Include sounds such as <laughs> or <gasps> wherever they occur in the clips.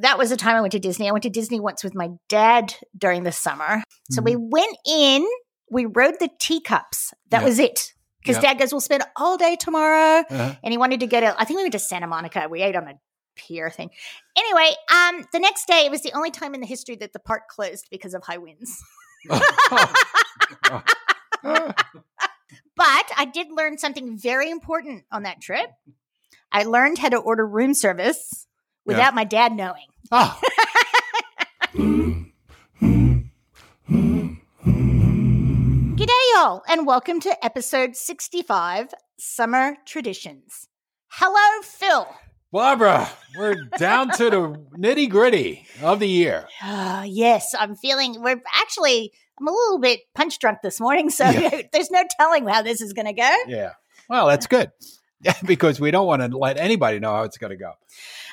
That was the time I went to Disney. I went to Disney once with my dad during the summer. So we went in, we rode the teacups. That Yeah. was it. Because Yeah. dad goes, We'll spend all day tomorrow. Uh-huh. And he wanted to go to, I think we went to Santa Monica. We ate on a pier thing. Anyway, um, the next day, it was the only time in the history that the park closed because of high winds. <laughs> But I did learn something very important on that trip. I learned how to order room service without my dad knowing. oh. <laughs> G'day, y'all, and welcome to episode 65 Summer Traditions. Hello, Phil. Barbara, we're down to the nitty gritty of the year. Ah, <sighs> yes, I'm feeling, we're actually, I'm a little bit punch drunk this morning, so Yeah. <laughs> there's no telling how this is going to go. Yeah. Well, that's good. <laughs> Because we don't want to let anybody know how it's going to go.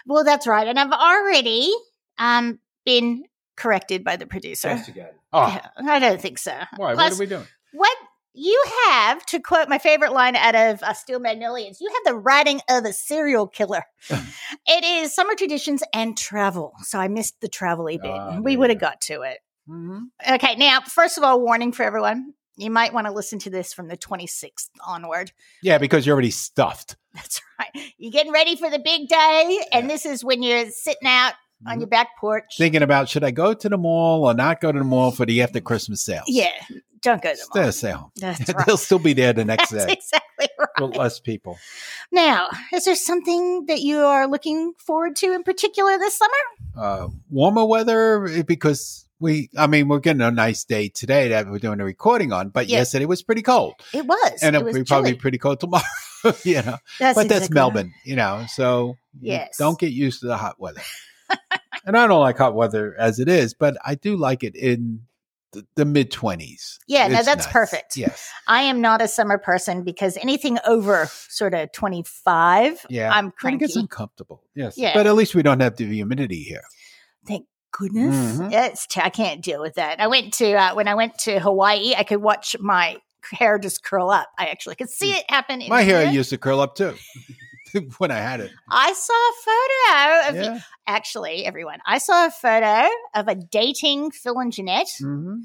Well, that's right. And I've already um, been corrected by the producer. Oh, I don't think so. why? Plus, what are we doing? what you have, to quote my favorite line out of uh, Steel Magnolias, you have the writing of a serial killer. <laughs> it is summer traditions and travel. So I missed the travel bit. Ah, we would have got to it. Mhm. Okay, now, first of all, warning for everyone. You might want to listen to this from the 26th onward. Yeah, because you're already stuffed. <laughs> That's right. You're getting ready for the big day, and this is when you're sitting out Mm-hmm. on your back porch. Thinking about should I go to the mall or not go to the mall for the after Christmas sale? yeah, don't go to the mall. stay home. That's <laughs> right. They'll still be there the <laughs> next That's day exactly right. with less people. Now, is there something that you are looking forward to in particular this summer? uh, warmer weather eh, because we, I mean, we're getting a nice day today that we're doing a recording on, but Yeah. yesterday was pretty cold. It was. and it it'll was be probably pretty cold tomorrow, <laughs> you know. That's but that's exactly Melbourne, you know, so Yes. don't get used to the hot weather. and I don't like hot weather as it is, but I do like it in the, the mid 20s. Yeah, no, that's perfect. Yes. I am not a summer person because anything over sort of 25, Yeah. I'm cranky. gets uncomfortable. Yes. Yeah. But at least we don't have the humidity here. Thank goodness. Mhm. It's t- I can't deal with that. I went to, uh, when I went to Hawaii, I could watch my hair just curl up. I actually could see it happen. In My hair used to curl up too <laughs> when I had it. I saw a photo of, Yeah. actually, everyone, I saw a photo of a dating Phil and Jeanette. Mhm.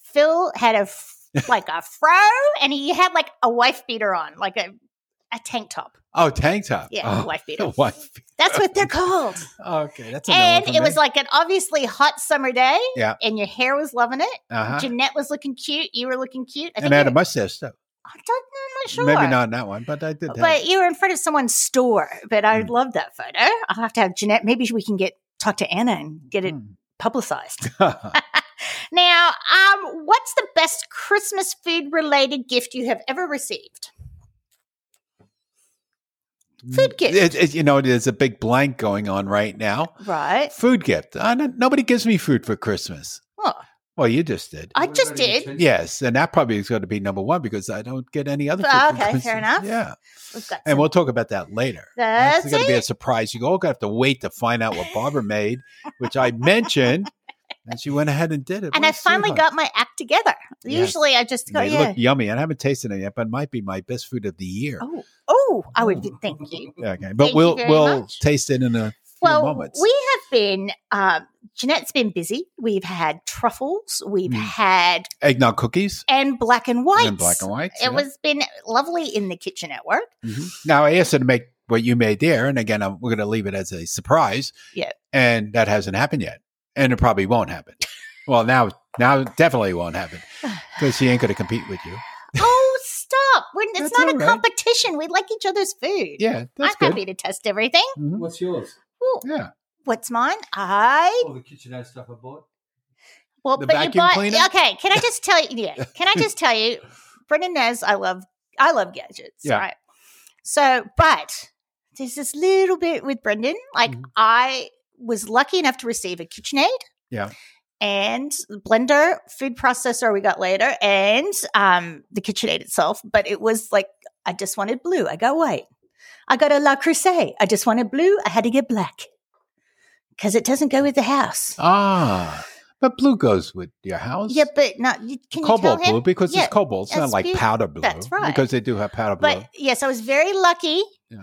Phil had a f- like a fro, and he had like a wife beater on, like a a tank top. Oh, tank top. Yeah, Oh, wife beater. <laughs> wife. That's what they're called. Okay, that's a and it was like an obviously hot summer day. Yeah. And your hair was loving it. uh-huh. Jeanette was looking cute. You were looking cute. I and I had a mustache too. I don't, I'm not sure. Maybe not in that one, but I did. But you were in front of someone's store. But I Mm. love that photo. I'll have to have Jeanette. Maybe we can get talk to Anna and get it Hmm. publicized. <laughs> Now, um, what's the best Christmas food related gift you have ever received? Food gift. It, it- you know, there's a big blank going on right now. Right. Food gift. I don't- nobody gives me food for Christmas. Oh, Well, you just did. I just did. Yes, and that probably is going to be number one because I don't get any other. Food Oh, okay, fair enough. Yeah, and we'll talk about that later. That's going to be a surprise. You all going to have to wait to find out what Barbara made, which I mentioned, and she went ahead and did it. and What I finally sweetheart. got my act together. Yes. Usually I just go, They yeah. look yummy. and I haven't tasted it yet, but it might be my best food of the year. Oh, oh, I would be, thank you. Okay, but Thank we'll we'll much. taste it in a few Well, moments. we have been, um, Jeanette's been busy. We've had truffles, we've Mm. had, Eggnog cookies and black and white. and black and white. It yeah. was been lovely in the kitchen at work. Mhm. Now I asked her to make what you made there, and again, I'm, we're going to leave it as a surprise. Yeah. and that hasn't happened yet, and it probably won't happen. well, now now definitely won't happen <sighs> because she ain't going to compete with you. oh, stop. We're, it's not a all right. competition. We like each other's food. Yeah, that's I'm good. happy to test everything. Mhm. What's yours? Ooh, Yeah, what's mine? I All the KitchenAid stuff I bought. well, The but you bought. cleaner? Okay, can I just tell you? Yeah, <laughs> can I just tell you? Brendan knows I love I love gadgets. Yeah. Right. So, but there's this little bit with Brendan. Like Mhm. I was lucky enough to receive a KitchenAid. Yeah. And blender, food processor we got later, and um, the KitchenAid itself. But it was like I just wanted blue. I got white. I got a Le Creuset. I just wanted blue. I had to get black because it doesn't go with the house. ah, but blue goes with your house. Yeah, but not. you- Can you cobalt tell him? blue because Yeah, it's cobalt. It's not like powder blue. that's right. Because they do have powder blue. But yes, I was very lucky. Yeah.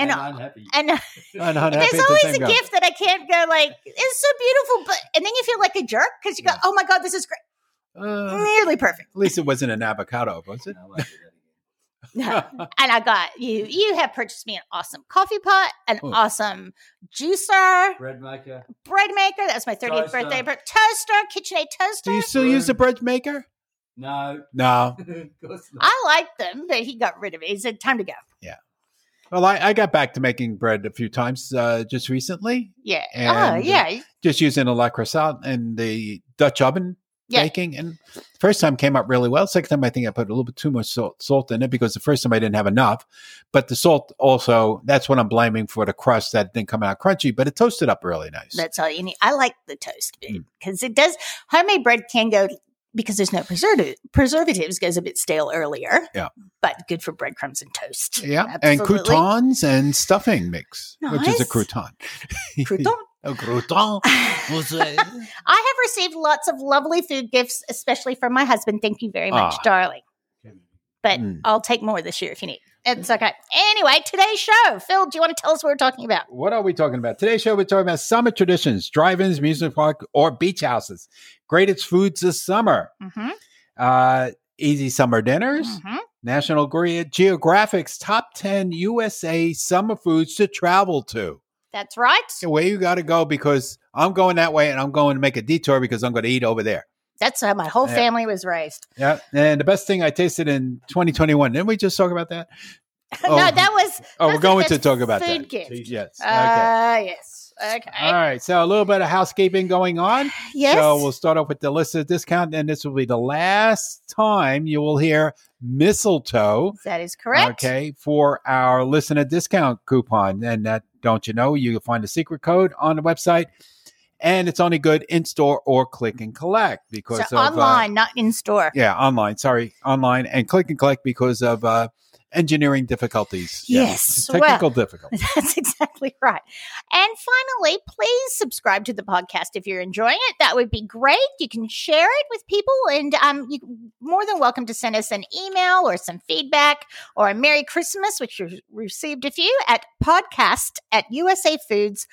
And I'm unhappy. and <laughs> And unhappy there's at the always a time. gift that I can't go like it's so beautiful, but and then you feel like a jerk because you go, Yeah. oh my god, this is great, Uh, nearly perfect. at least it wasn't an avocado, was it? I won't do that again. <laughs> and <laughs> I got you. You have purchased me an awesome coffee pot, an Oh. awesome juicer, Bread maker. bread maker. That's my 30th birthday. But toaster, KitchenAid toaster. Do you still use the bread maker? No. No. of course not. I liked them, but he got rid of it. He said, "Time to go." Well, I, I got back to making bread a few times uh, just recently, Yeah. oh, yeah. just using a Le Creuset and the Dutch oven Yeah. baking. And first time came out really well. Second time, I think I put a little bit too much salt, salt in it because the first time I didn't have enough. But the salt also, that's what I'm blaming for the crust that didn't come out crunchy, but it toasted up really nice. That's all you need. I like the toast bit Mm. because it does. Homemade bread can go because there's no preservative, preservatives. Goes a bit stale earlier. Yeah. but good for breadcrumbs and toast. yeah. Absolutely. And croutons and stuffing mix, which is a crouton. <laughs> Crouton. a crouton. <laughs> I have received lots of lovely food gifts, especially from my husband. Thank you very much, Ah. darling. But Mm. I'll take more this year if you need. It's okay. Anyway, today's show. Phil, do you want to tell us what we're talking about? What are we talking about? Today's show, we're talking about summer traditions, drive-ins, amusement park, or beach houses. Greatest foods this summer. Mm-hmm. Uh, easy summer dinners. Mm-hmm. National Geographic's top 10 USA summer foods to travel to. That's right. Where you got to go because I'm going that way and I'm going to make a detour because I'm going to eat over there. That's how my whole Yeah. family was raised. Yeah. And the best thing I tasted in 2021. Didn't we just talk about that? <laughs> no, Oh. that was. Oh, that we're going to talk about food that. gift. Yes. Okay. Ah, yes. Okay. All right. So a little bit of housekeeping going on. Yes. So we'll start off with the list of discount, and this will be the last time you will hear mistletoe. that is correct. Okay, for our listener discount coupon, and that don't you know? You can find the secret code on the website, and it's only good in store or click and collect because So of uh, online, not in store. yeah, online. Sorry, online and click and collect because of uh, engineering difficulties. Yeah, Yes, <laughs> technical <laughs> difficulties. That's exactly right. And finally, please subscribe to the podcast if you're enjoying it. That would be great. You can share it with people, and um, you're more than welcome to send us an email or some feedback or a Merry Christmas, which you received a few at podcast at usafoods.com.au.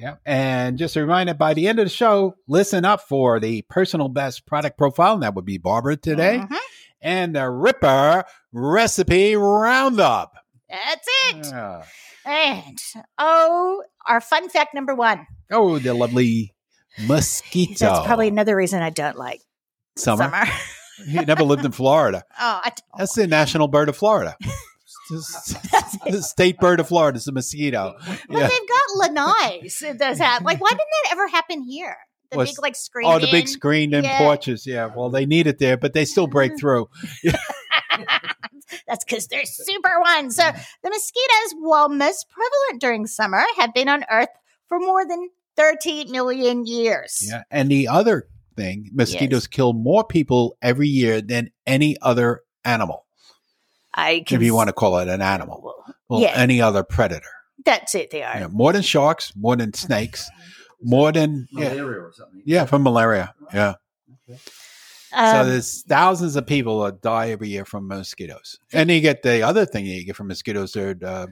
Yeah. And just a reminder by the end of the show, listen up for the personal best product profile. And that would be Barbara today. Mhm. And the Ripper recipe roundup. That's it. Yeah. And oh, our fun fact number one. Oh, the lovely <laughs> mosquito. That's probably another reason I don't like summer. summer. <laughs> He never lived in Florida. <laughs> oh. That's the national bird of Florida. the state bird of Florida is the mosquito. Well, Yeah. they've got lanais. It does have. Like, why didn't that ever happen here? The What's- big like screen. Oh, the big in. screen and Yeah. porches. Yeah. Well, they need it there, but they still break <laughs> through. That's because they're super ones. So the mosquitoes, while most prevalent during summer, have been on Earth for more than 30 million years. Yeah. And the other thing, mosquitoes kill more people every year than any other animal, I can if you want to call it an animal. Well, Yeah. any other predator. that's it. They are. Yeah, more than sharks, more than snakes, <laughs> more than yeah, Malaria or something. yeah from malaria. Yeah. Okay. so Um, there's thousands of people that die every year from mosquitoes. And you get the other thing you get from mosquitoes, they're uh,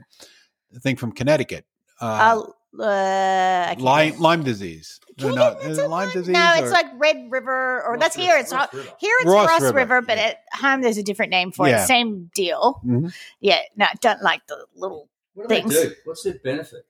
the thing from Connecticut. Uh, uh, Lyme. Lyme disease. Can you No, get- is is it it Lyme Lyme? disease? No, or- it's like Red River, or Ross that's River, here. It's Ross not, River. here. It's Ross Ross, River, River, but yeah. at home there's a different name for Yeah. it. Same deal. Mhm. Yeah, no, don't like the little. What do things. they do? What's the benefit?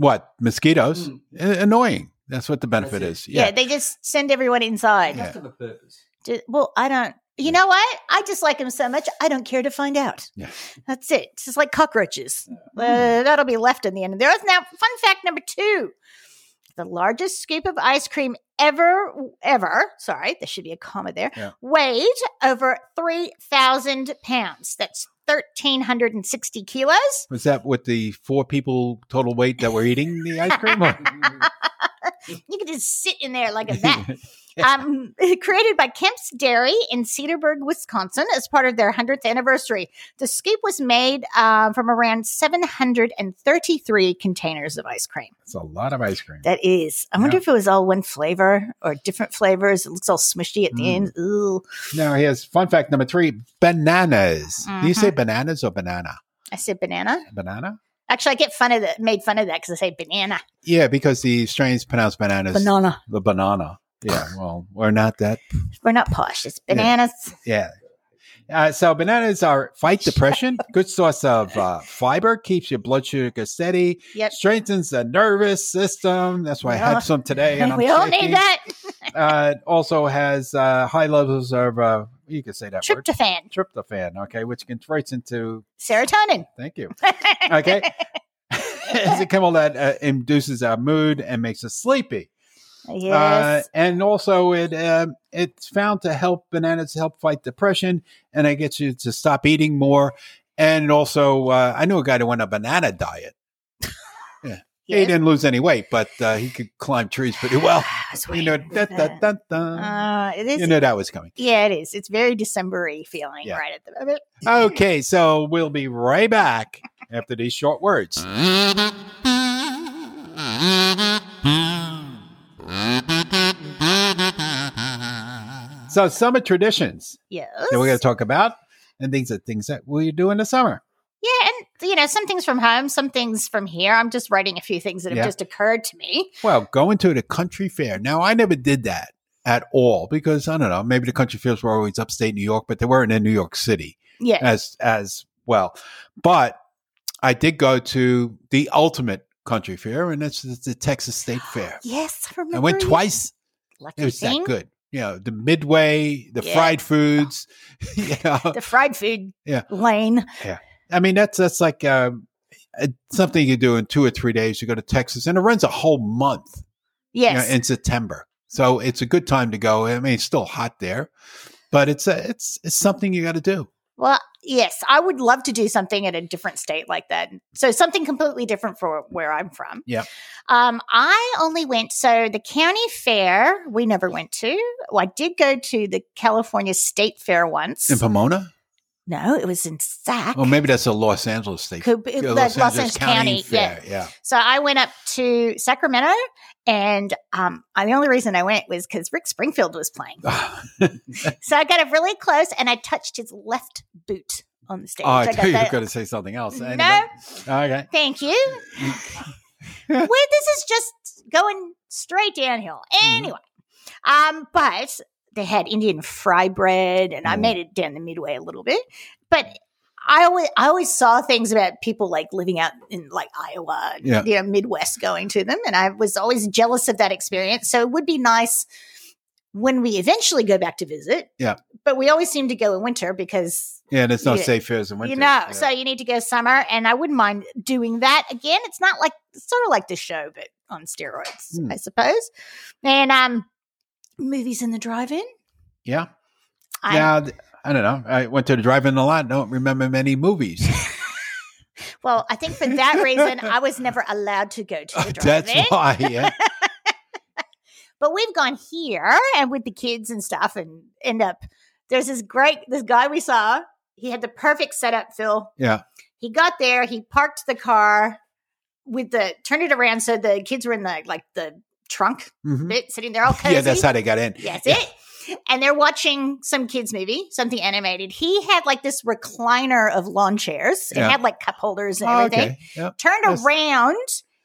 What mosquitoes? Mm. Annoying. That's what the benefit is. Yeah. Yeah. they just send everyone inside. It Yeah. have a purpose. Ju- Well, I don't. You know what? I just like them so much. I don't care to find out. Yeah. That's it. It's just like cockroaches. Uh, that'll be left in the end of the earth. Now, fun fact number two: the largest scoop of ice cream ever, ever. Sorry, there should be a comma there. Yeah. Weighed over three thousand pounds. That's thirteen hundred and sixty kilos. Was that with the four people total weight that were eating the ice cream? <laughs> <laughs> You can just sit in there like a vat. <laughs> um, <laughs> created by Kemp's Dairy in Cedarburg, Wisconsin, as part of their 100th anniversary. The scoop was made uh, from around 733 containers of ice cream. It's a lot of ice cream. That is. I wonder if it was all one flavor or different flavors. It looks all smushy at the Mm. end. Ooh. Now, here's fun fact number three bananas. Do you say Mhm. bananas or banana? I said banana. Banana. Actually, I get fun of that. Made fun of that because I say banana. Yeah, because the Australians pronounce bananas Banana. the banana. Yeah, well, we're not that. We're not posh. It's bananas. Yeah. Uh, so bananas are fight depression, <laughs> good source of uh, fiber, keeps your blood sugar steady, Yep. strengthens the nervous system. That's why I Yeah. had some today. And <laughs> I'm we all shaking. need that. Uh, also has uh, high levels of uh, you can say that word Tryptophan, tryptophan. Okay, which converts into serotonin. thank you. <laughs> Okay, it's a chemical that uh, induces our mood and makes us sleepy. Uh, yes. and also, it um it's found to help bananas help fight depression, and it gets you to stop eating more. And also, uh, I knew a guy that went on a banana diet. He didn't lose any weight, but uh, he could climb trees pretty well. You know, da, da, da, da. Uh, it is. you know that was coming. yeah, it is. It's very December-y feeling Yeah. right at the moment. Okay, so we'll be right back after these short words. So, summer traditions Yes. that we're going to talk about, and things that things that we do in the summer. Yeah, you know, some things from home, some things from here. I'm just writing a few things that have Yeah. just occurred to me. Well, going to the country fair. Now, I never did that at all because I don't know. Maybe the country fairs were always upstate New York, but they weren't in New York City Yeah. as as well. But I did go to the ultimate country fair, and that's the Texas State <gasps> Fair. yes, I remember. I went twice. Lucky It was thing. that good. You know, the Midway, the Yeah. fried foods. <laughs> <laughs> you know, The fried food Yeah. lane. I mean, that's that's like um, uh, something you do in two or three days. You go to Texas, and it runs a whole month. you know, Yes. in September. So it's a good time to go. I mean, it's still hot there, but it's a, it's it's something you got to do. well, yes, I would love to do something in a different state like that. So something completely different for where I'm from. Yep. Um, I only went so the county fair we never went to. Well, I did go to the California State Fair once. In Pomona? No, it was in Sac. Well, maybe that's a Los Angeles thing. Could be- Yeah, the Los, Angeles County, yeah. Fair, yeah. So I went up to Sacramento, and um, I, the only reason I went was because Rick Springfield was playing. <laughs> So I got up really close, and I touched his left boot on the stage. oh, I got thought you were that- going to say something else. No. Anyway. Okay. Thank you. <laughs> well, this is just going straight downhill. Mm-hmm. Anyway, um, but they had Indian fry bread, and I Mm. made it down the midway a little bit. But I always, I always saw things about people like living out in like Iowa, Yeah. you know, Midwest, going to them, and I was always jealous of that experience. So it would be nice when we eventually go back to visit. Yeah. But we always seem to go in winter because Yeah, it's no Yeah. safe fairs in winter. you know, Yeah. so you need to go summer, and I wouldn't mind doing that again. It's not like it's sort of like the show, but on steroids, Hmm. I suppose. And um, movies in the drive-in. yeah. I, th- I don't know. I went to the drive-in a lot. Don't remember many movies. <laughs> Well, I think for that reason, I was never allowed to go to the <laughs> drive-in. That's why. Yeah. <laughs> But we've gone here and with the kids and stuff, and end up. There's this great this guy we saw. He had the perfect setup, Phil. Yeah. He got there. He parked the car with the turned it around so the kids were in the like the trunk Mhm. bit, sitting there all cozy. <laughs> Yeah, that's how they got in. Yes, Yeah. it. And they're watching some kids movie, something animated. He had like this recliner of lawn chairs. It Yeah. had like cup holders and Oh, everything. okay. Yep. Turned Yes. around,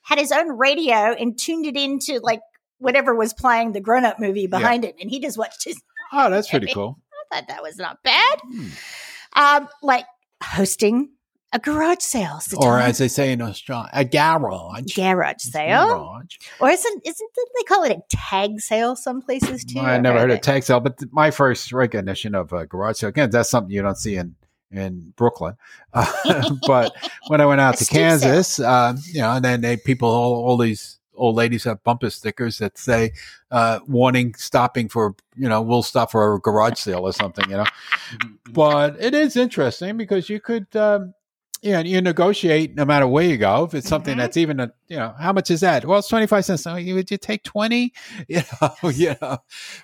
had his own radio, and tuned it into like whatever was playing the grown up movie behind him. And he just watched his. Oh, that's pretty <laughs> cool. I thought that was not bad. Hmm. Um, like hosting a garage sale, Or as they say in Australia, a garage. garage sale, Garage. or isn't isn't they call it a tag sale some places too? I I've never heard it. of tag sale, but th- my first recognition of a garage sale again, that's something you don't see in in Brooklyn. Uh, <laughs> but when I went out <laughs> to. Kansas, um, you know, and then they people all, all these old ladies have bumper stickers that say uh, warning stopping for you know we'll stop for a garage sale or something you know <laughs> but it is interesting because you could um, you and you negotiate no matter where you go if it's something Mhm. that's even a you know how much is that well it's 25 cents so you- would you take 20 <laughs> you know <laughs> you know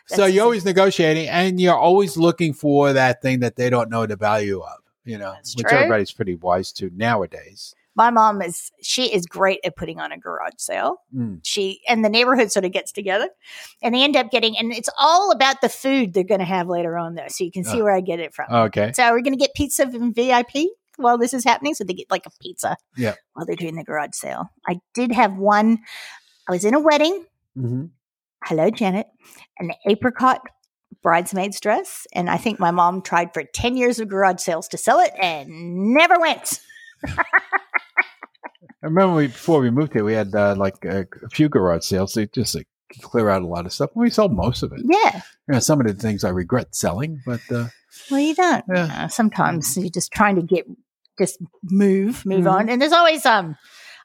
so you're always negotiating and you're always looking for that thing that they don't know the value of you know That's which true. everybody's pretty wise to nowadays My mom is she is great at putting on a garage sale. Mm. She and the neighborhood sort of gets together, and they end up getting and it's all about the food they're going to have later on though, so you can see Oh. where I get it from. okay So we're going to get pizza and VIP while this is happening. So they get like a pizza Yeah. while they're doing the garage sale. I did have one. I was in a wedding. hmm Hello, Janet. An apricot bridesmaid's dress. And I think my mom tried for 10 years of garage sales to sell it and never went. I remember we, before we moved here, we had uh, like a, a few garage sales. They just like clear out a lot of stuff. We sold most of it. Yeah. You know, some of the things I regret selling, but uh, Well, you don't. Yeah. Uh, sometimes you're just trying to get, just move, move Mhm. on. And there's always, um,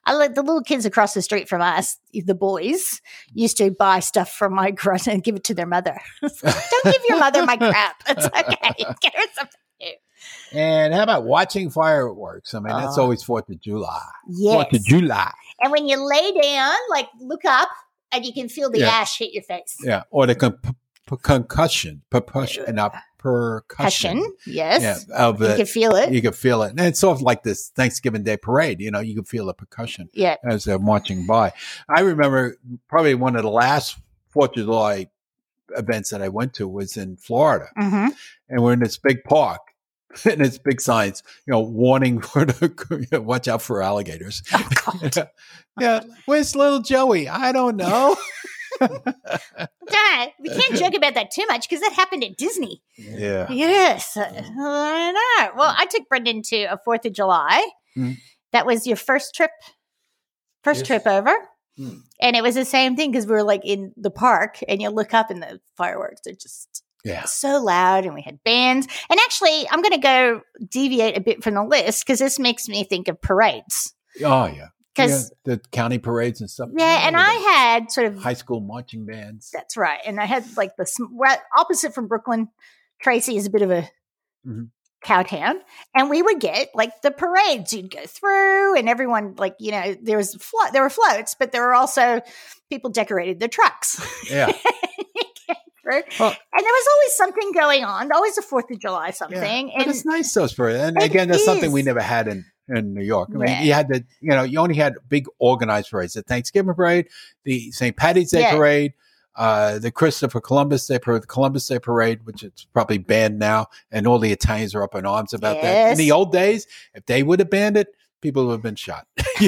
I like the little kids across the street from us, the boys, used to buy stuff from my <laughs> garage and give it to their mother. <laughs> don't give your mother my crap. It's okay. <laughs> Get her something new. and how about watching fireworks? I mean, that's Oh. always Fourth of July. Yes. Fourth of July. And when you lay down, like look up and you can feel the Yeah. ash hit your face. Yeah, or the con- p- concussion, percussion, not percussion. Cushion. Yes. Yeah, of You the, can feel it. you can feel it, and it's sort of like this Thanksgiving Day parade. You know, you can feel the percussion yeah. as they're marching by. I remember probably one of the last Fourth of July events that I went to was in Florida, hmm and we're in this big park. <laughs> And it's big signs, you know, warning <laughs> for the watch out for alligators. Oh, <laughs> yeah, where's little Joey? I don't know. <laughs> We can't joke about that too much because that happened at Disney. yeah, Yes. uh, I know. Well, I took Brendan to a 4th of July. Mhm. That was your first trip, first Yes. trip over. Hmm. And it was the same thing because we were like in the park and you look up and the fireworks are just yeah. so loud and we had bands. And actually, I'm going to go deviate a bit from the list because this makes me think of parades. Oh yeah. Because, yeah, the county parades and stuff. yeah, and I had sort of high school marching bands. That's right. And I had like the right opposite from Brooklyn. Tracy is a bit of a Mhm. cow town, and we would get like the parades. You'd go through, and everyone like you know there was flo- there were floats, but there were also people decorated the trucks. <laughs> Yeah, <laughs> Through. Well- and there was always something going on. Always the Fourth of July something, but and it's nice those parades. And It again, that's something we never had in in New York. I mean, Yeah. you had the you know you only had big organized parades: the Thanksgiving parade, the St. Patty's Day Yeah. parade. Uh, the Christopher Columbus Day parade, the Columbus Day parade, which is probably banned now, and all the Italians are up in arms about that. In the old days, if they would have banned it, people would have been shot. <laughs>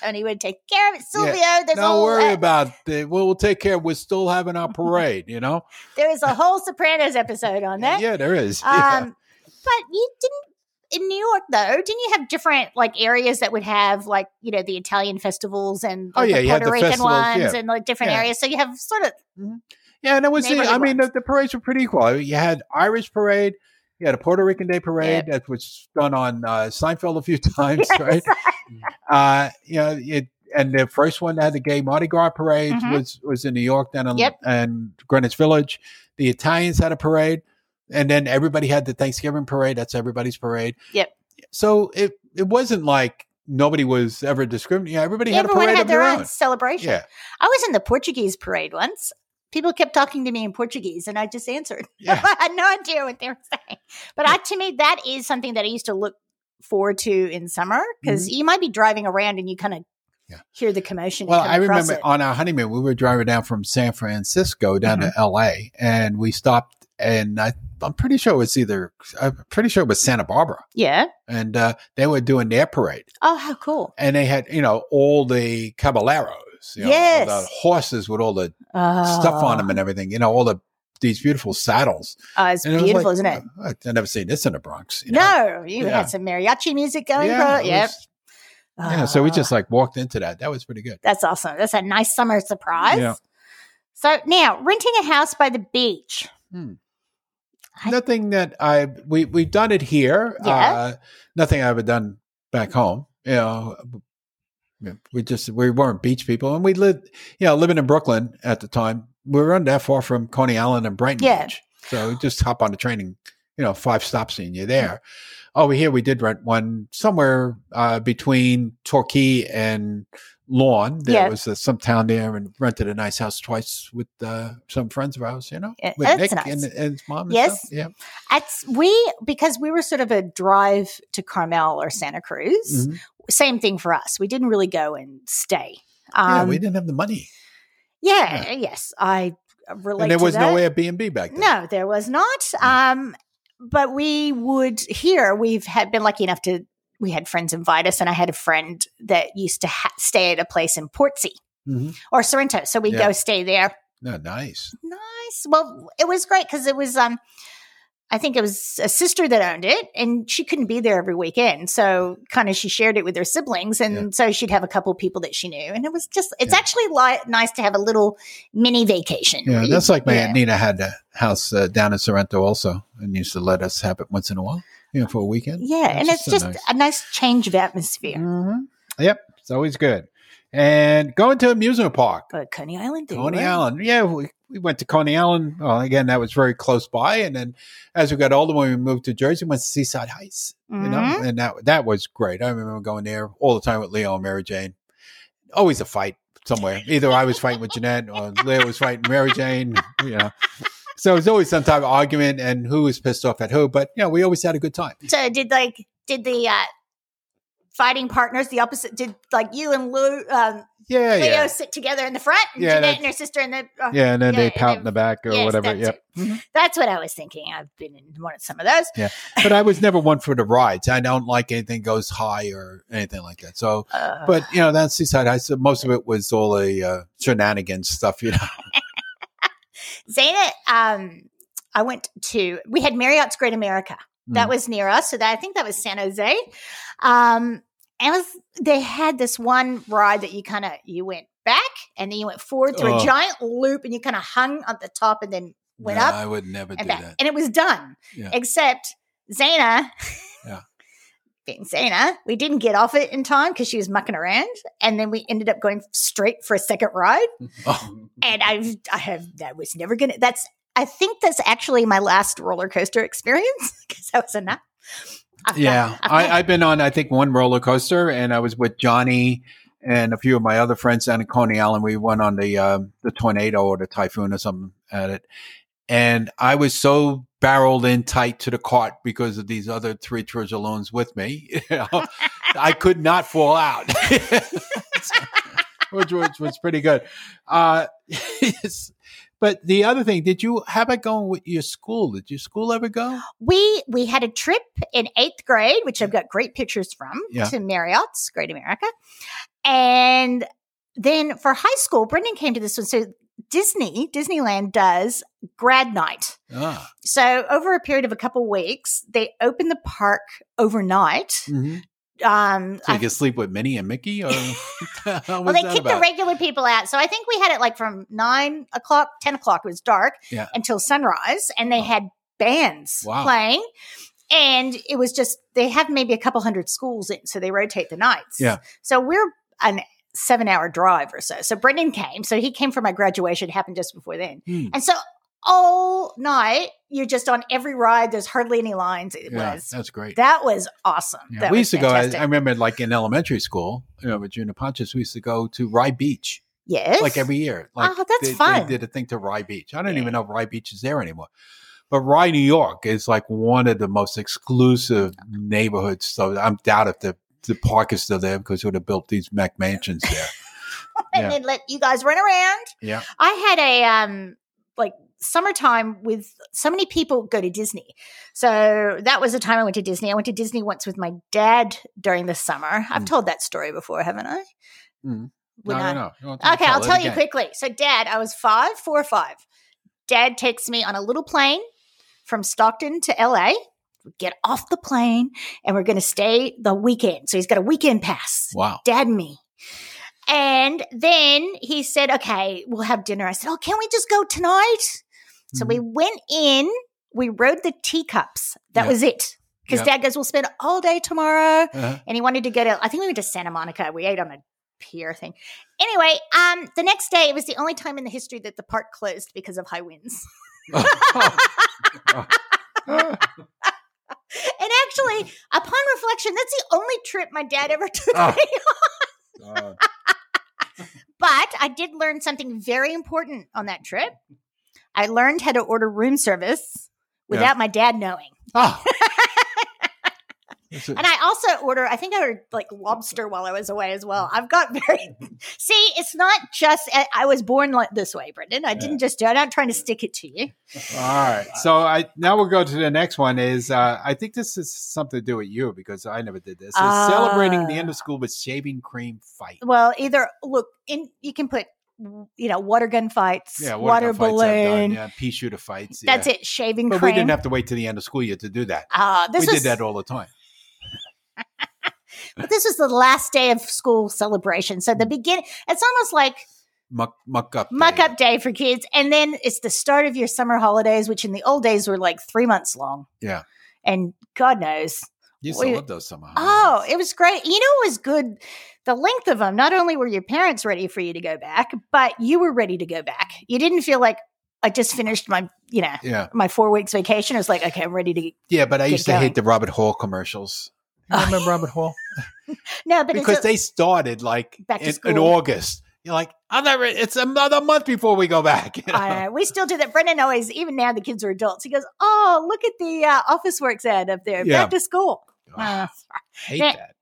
Tony would take care of it. Silvio, there's Don't all worry uh, about it. We'll, we'll take care. We're still having our parade, you know? <laughs> there is a whole Sopranos episode on <laughs> that. Yeah, there is. Yeah. Um, but you didn't in New York though. Didn't you have different like areas that would have like you know the Italian festivals and Oh, like, yeah, the Puerto Rican festivals, ones yeah. and like different Yeah. areas? So you have sort of Yeah, and it was. neighborhood I mean, the, the parades were pretty equal. You had Irish parade. You had a Puerto Rican Day parade that was done on uh, Seinfeld a few <laughs> times, right? Uh, you know, it, and the first one that had the gay Mardi Gras parade Mhm. was was in New York, down in Yep. and Greenwich Village. The Italians had a parade, and then everybody had the Thanksgiving parade. That's everybody's parade. Yep. So it it wasn't like nobody was ever discriminating. Yeah, everybody had a parade had of their own own. celebration. Yeah, I was in the Portuguese parade once. People kept talking to me in Portuguese, and I just answered. Yeah. <laughs> I had no idea what they were saying. But I, to me, that is something that I used to look forward to in summer because you might be driving around and you kind of Mm-hmm. Yeah. hear the commotion. Well, I remember on our honeymoon, we were driving down from San Francisco down Mm-hmm. to L.A. and we stopped, and I, I'm pretty sure it was either, I'm pretty sure it was Santa Barbara, yeah. and uh, they were doing their parade, Oh, how cool! and they had, you know, all the caballeros, you know, Yes. the horses with all the stuff on them and everything, you know, all the these beautiful saddles. Oh, it's And it beautiful, like, isn't it? I've never seen this in the Bronx. You know? No, you Yeah. had some mariachi music going. yeah, it Yep. was- yeah. So we Ah, just like walked into that. That was pretty good. that's awesome. That's a nice summer surprise. Yeah. So now renting a house by the beach. I- nothing that I we we've done it here. Yeah. Uh, nothing I've ever done back home. You know, we just we weren't beach people, and we lived. You know, living in Brooklyn at the time, we weren't that far from Coney Island and Brighton Yeah. Beach, so we just hop on the train and you know five stops and you're there. Over here, we did rent one somewhere uh, between Torquay and Lorne. There Yeah. was uh, some town there, and rented a nice house twice with uh, some friends of ours. You know, with that's Nick nice. and, and his mom. And Yes. stuff. yeah. It's we because we were sort of a drive to Carmel or Santa Cruz. Mhm. Same thing for us. We didn't really go and stay. yeah, Um, we didn't have the money, yeah, yes, I relate. and there was no Airbnb back then. No, there was not. Um, but we would here we've had been lucky enough to we had friends invite us and i had a friend that used to ha- stay at a place in portsea Mhm. or sorrento so we'd Yeah. go stay there No, nice. nice well it was great because it was um i think it was a sister that owned it and she couldn't be there every weekend so kind of she shared it with her siblings and Yeah. so she'd have a couple people that she knew and it was just it's Yeah. actually li- nice to have a little mini vacation Yeah, where you- that's like my yeah. aunt Nina had a house uh, down in Sorrento also, and used to let us have it once in a while, you know, for a weekend. yeah and it's so just nice. a nice change of atmosphere Mhm. Yep, it's always good. And going to amusement park, to Coney Island. did you, Coney right? Island. Yeah, we, we went to Coney Island. Well, again, that was very close by. And then as we got older, when we moved to Jersey, we went to Seaside Heights. You know, Mhm. and that that was great. I remember going there all the time with Leo and Mary Jane. Always a fight somewhere. Either I was fighting with Jeanette or Leo was fighting Mary Jane. You know. So it was always some type of argument and who was pissed off at who. But you know, we always had a good time. So did like did the uh, fighting partners the opposite? Did like you and Lou, um, Yeah, Leo yeah. sit together in the front, and Yeah, Jeanette and her sister in the uh, Yeah, and then Yeah, they pout then- in the back or yes, whatever. that's Yep. it. That's what I was thinking. I've been in one of some of those. Yeah, but I was never one for the rides. I don't like anything goes high or anything like that. So, Uh, but you know, that's the side. I said Most of it was all the uh, shenanigans stuff, you know. <laughs> Zana, um, I went to. We had Marriott's Great America. That Mm. was near us. So that I think that was San Jose. Um, and was, they had this one ride that you kind of you went back and then you went forward through Oh. a giant loop and you kind of hung at the top and then went No, up I would never do back. that. And it was done. Yeah. Except Zana, Yeah. being we didn't get off it in time because she was mucking around. And then we ended up going straight for a second ride. <laughs> Oh, And I've, I have, that was never going to, that's, I think that's actually my last roller coaster experience <laughs> because that was enough. I've got- yeah, I've I, I've been on I think one roller coaster, and I was with Johnny and a few of my other friends down in Coney Island. We went on the um, the tornado or the typhoon or something at it, and I was so barreled in tight to the cart because of these other three Treasure loans with me. You <laughs> know, I could not fall out, <laughs> which, which was pretty good. Uh. <laughs> But the other thing, did you how about going with your school? Did your school ever go? we we had a trip in eighth grade, which I've got great pictures from, Yeah. to Marriott's Great America, and then for high school, Brendan came to this one. So Disney Disneyland does grad night. Ah. So over a period of a couple weeks, they open the park overnight. mhm. Um, So I you can sleep with Minnie and Mickey, or <laughs> <laughs> well, they kick the regular people out. So I think we had it like from nine o'clock, 10 o'clock, it was dark Yeah. until sunrise. And they had bands Wow. playing. And it was just, they have maybe a couple hundred schools in, so they rotate the nights. Yeah. So we're an seven hour drive or so. So Brendan came. So he came for my graduation, happened just before then. Hmm. And so all night, you're just on every ride. There's hardly any lines. It Yeah, was, that's great. that was awesome. Yeah, That we was used to go. I. I remember, like in elementary school, you know, with Junior Pontius, we used to go to Rye Beach, yes. like every year. Like Oh, that's they, fun. They did a thing to Rye Beach. I don't Yeah. even know if Rye Beach is there anymore. But Rye, New York, is like one of the most exclusive neighborhoods. So I'm doubt if the the park is still there because they would have built these Mac mansions there. <laughs> and yeah. then let you guys run around. Yeah. I had a um like summertime with so many people go to Disney. So that was the time I went to Disney. I went to Disney once with my dad during the summer. I've Mm. told that story before, haven't I? Mm. No, I- no, no. Okay, I'll tell you again. quickly. So, dad, I was five, four or five. Dad takes me on a little plane from Stockton to LA. Get off the plane and we're going to stay the weekend. So, he's got a weekend pass. Wow. Dad and me. And then he said, okay, we'll have dinner. I said, oh, can we just go tonight? So we went in, we rode the teacups. That was it. Because dad goes, we'll spend all day tomorrow. Uh-huh. And he wanted to go to, I think we went to Santa Monica. We ate on a pier thing. Anyway, um, the next day, it was the only time in the history that the park closed because of high winds. <laughs> <laughs> <laughs> And actually, upon reflection, that's the only trip my dad ever <laughs> took Oh. me Uh, But I did learn something very important on that trip. I learned how to order room service without my dad knowing. oh. <laughs> And I also order, I think I ordered like lobster while I was away as well. I've got very, <laughs> see, it's not just, I- I was born like this way, Brendan. I didn't just do it. I'm not trying to stick it to you. All right. So I now we'll go to the next one. Is uh, I think this is something to do with you because I never did this. Is celebrating the Ah. end of school with shaving cream fight. Well, either look in, you can put, you know, water gun fights, Yeah, water, gun fights balloon. yeah, pea shooter fights. That's yeah. it. Shaving But cream. we didn't have to wait to the end of school year to do that. uh, this we was, did that all the time. But this was the last day of school celebration. So the mm. beginning, it's almost like Muck, muck up. muck day. up day for kids. And then it's the start of your summer holidays, which in the old days were like three months long. Yeah. And God knows. You we- love those summer. Oh, it was great. You know, it was good. The length of them, not only were your parents ready for you to go back, but you were ready to go back. You didn't feel like I just finished my, you know, Yeah, my four weeks vacation. I was like, okay, I'm ready to. yeah, but I used to going. hate the Robert Hall commercials. You remember Robert Hall? <laughs> No, but Because they started like Back in, in. August. You're like, I'm not ready. It's another month before we go back. you know? Know. We still do that. Brendan always, even now the kids are adults. He goes, "Oh, look at the uh, Officeworks ad up there. Yeah. Back to school." Oh, Uh, hate Yeah. that.